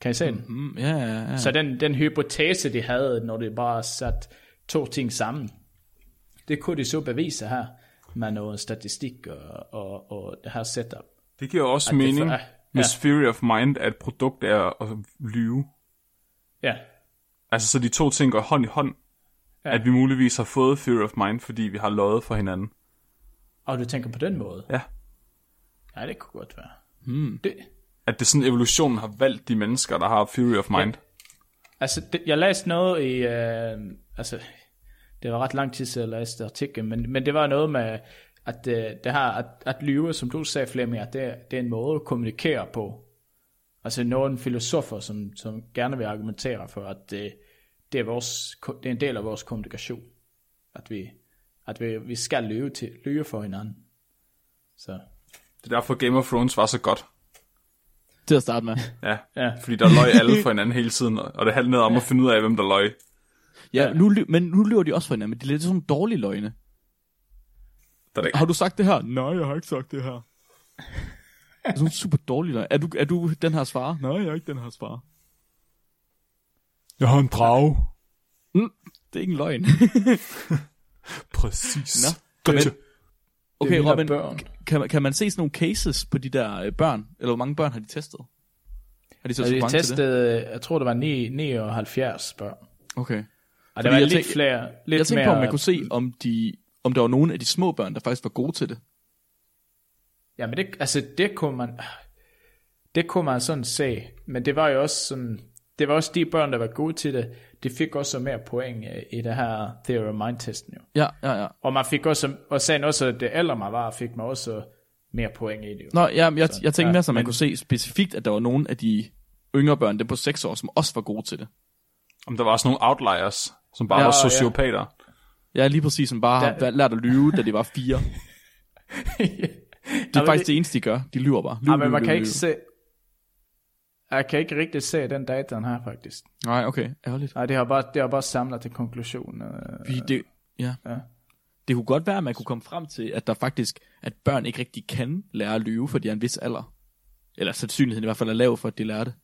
Kan I se den? Mm, ja, ja, ja. Så den, den hypotese, de havde, når de bare sat to ting sammen, det kunne de så bevise her, med noget statistik og, og, og det her setup. Det giver også At det mening, for- hvis Theory of Mind er et produkt af at lyve. Ja, Altså, så de to ting går hånd i hånd. Ja. Ja. At vi muligvis har fået Theory of Mind, fordi vi har løjet for hinanden. og du tænker på den måde? Ja. Ja, det kunne godt være. Hmm. Det, At det er sådan, evolutionen har valgt de mennesker, der har Theory of Mind. altså, det, jeg læste noget i, øh, altså, det var ret lang tid siden, jeg læste artiklen, men, men det var noget med, at øh, det her, at, at lyve, som du sagde, Flemming, at det, det er en måde at kommunikere på. Altså nogle filosofer, som, som gerne vil argumentere for, at det, det, er vores, det er en del af vores kommunikation. At vi, at vi, vi skal lyve, til, lyve for hinanden. Så, Det er derfor Game of Thrones var så godt. Til at starte med. Ja, ja. fordi der løg alle for hinanden hele tiden, og det handlede om at finde ud af, hvem der løg. Ja, nu, ly- men nu lyver de også for hinanden, men det er lidt sådan dårlige løgne. Der er det Har du sagt det her? Nej, jeg har ikke sagt det her. Det er sådan super dårlige løgne. Er du, er du den her svar? Nej, jeg er ikke den her svar. Jeg har en drage. Mm, det er ikke en løgn. Præcis. Nå. Det Okay, Robin, børn. kan, man- kan man se sådan nogle cases på de der øh, børn? Eller hvor mange børn har de testet? Har de så Altså, så det? testede, jeg tror det var 9, 79 børn. Okay. Og det var jeg lidt tænk- flere, lidt Jeg tænkte mere, på, om man kunne se, om, de, om der var nogen af de små børn, der faktisk var gode til det. Ja, men det, altså, det kunne man, det kunne man sådan se, men det var jo også sådan, det var også de børn, der var gode til det, de fik også mere point øh, i det her Theory of Mind testen jo. Ja, ja, ja. Og man fik også, og sagen også, at det ældre man var, fik man også mere point i det jo. Nå, ja, men jeg, Så, jeg tænkte ja, mere, så man men- kunne se specifikt, at der var nogen af de yngre børn, dem på 6 år, som også var gode til det. Om der var også nogle outliers, som bare Ja, ja, var ja. sociopater. Ja, lige præcis, som bare har Der- lært at lyve, da de var fire. Det er faktisk det eneste, de gør. De lyver bare. Lyv, Ja, men man lyv, kan ikke lyv. se, jeg kan ikke rigtig se den data her faktisk. Nej, okay. Ærgerligt. Nej, det har bare, det har bare samlet til konklusion. øh, Fordi det, ja. Ja. Det kunne godt være, at man kunne komme frem til, at der faktisk, at børn ikke rigtig kan lære at lyve, fordi de er en vis alder. Eller sandsynligheden i hvert fald er lav for, at de lærer det.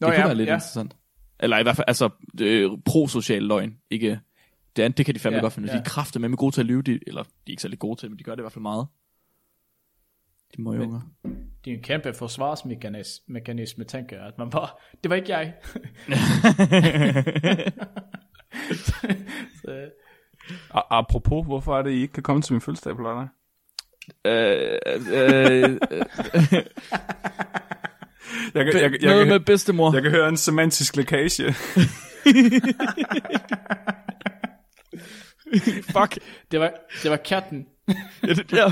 Nå, det kunne ja, være lidt ja. interessant. Eller i hvert fald, altså, øh, prosocial løgn, ikke... Det, andet, det kan de fandme Ja, godt finde. Ja. De er kræfter med gode til at lyve, de, eller de er ikke særlig gode til, men de gør det i hvert fald meget. De må jo unger. Det er en kæmpe forsvarsmekanisme, tænker jeg, at man bare, det var ikke jeg. Så, A- apropos, hvorfor er det, I ikke kan komme til min fødselsdag på lørdag? øh, øh, Jeg kan, jeg, jeg, jeg, noget kan, med bedstemor. jeg kan høre en semantisk lækage. Fuck. det, var, det var katten. ja.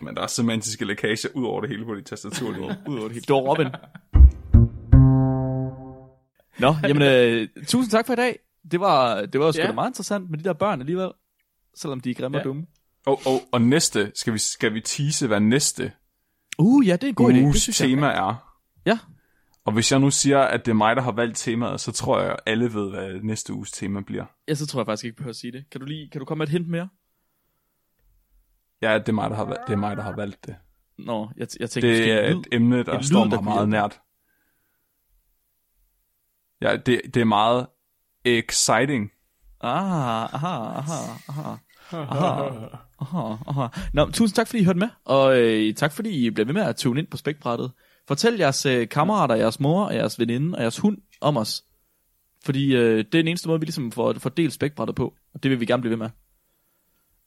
Men der er semantiske lækager ud over det hele på dit tastatur. Ud over det hele. Det var Robin. Nå, jamen, øh, tusind tak for i dag. Det var, det var sgu Ja. da meget interessant med de der børn alligevel. Selvom de er grimme og Ja. dumme. Og, og, og næste, skal vi, skal vi tease, hvad næste Uh, ja, det er en god idé. Det uges synes jeg. tema er? Ja. Og hvis jeg nu siger, at det er mig, der har valgt temaet, så tror jeg, at alle ved, hvad næste uges tema bliver. ja, så tror jeg faktisk ikke, på at sige det. Kan du, lige, kan du komme med et hint mere? Ja, det er mig, der har, valgt, det er mig, der har valgt det. Nå, jeg, jeg tænker Det er måske et emne, der en står lyd, der mig meget nært. Ja, det, det er meget exciting. Ah, aha, aha, aha. Aha, aha, aha. Nå, tusind tak, fordi I hørte med, og øh, tak, fordi I blev ved med at tune ind på spækbrættet. Fortæl jeres øh, kammerater, jeres mor, og jeres veninde og jeres hund om os. Fordi øh, det er den eneste måde, vi ligesom får, får delt spækbrættet på, og det vil vi gerne blive ved med.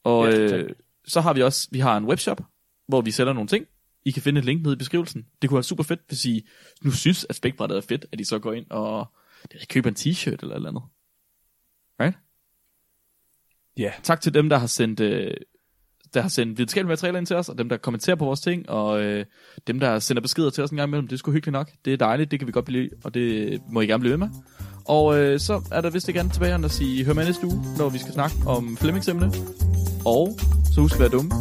Og Ja, øh, så har vi også, vi har en webshop, hvor vi sælger nogle ting. I kan finde et link nede i beskrivelsen. Det kunne være super fedt, hvis I nu synes, at spækbrættet er fedt, at I så går ind og det er, købe en t-shirt eller et eller andet. Right? Ja. Tak til dem, der har sendt, øh, der har sendt videnskabelige materialer ind til os, og dem, der kommenterer på vores ting, og øh, dem, der sender beskeder til os en gang imellem. Det er sgu hyggeligt nok. Det er dejligt, det kan vi godt blive, og det må I gerne blive ved med. Og øh, så er der vist ikke andet tilbage end at sige, hør med næste uge, når vi skal snakke om Flemmings emne. Og så husk at være dumme.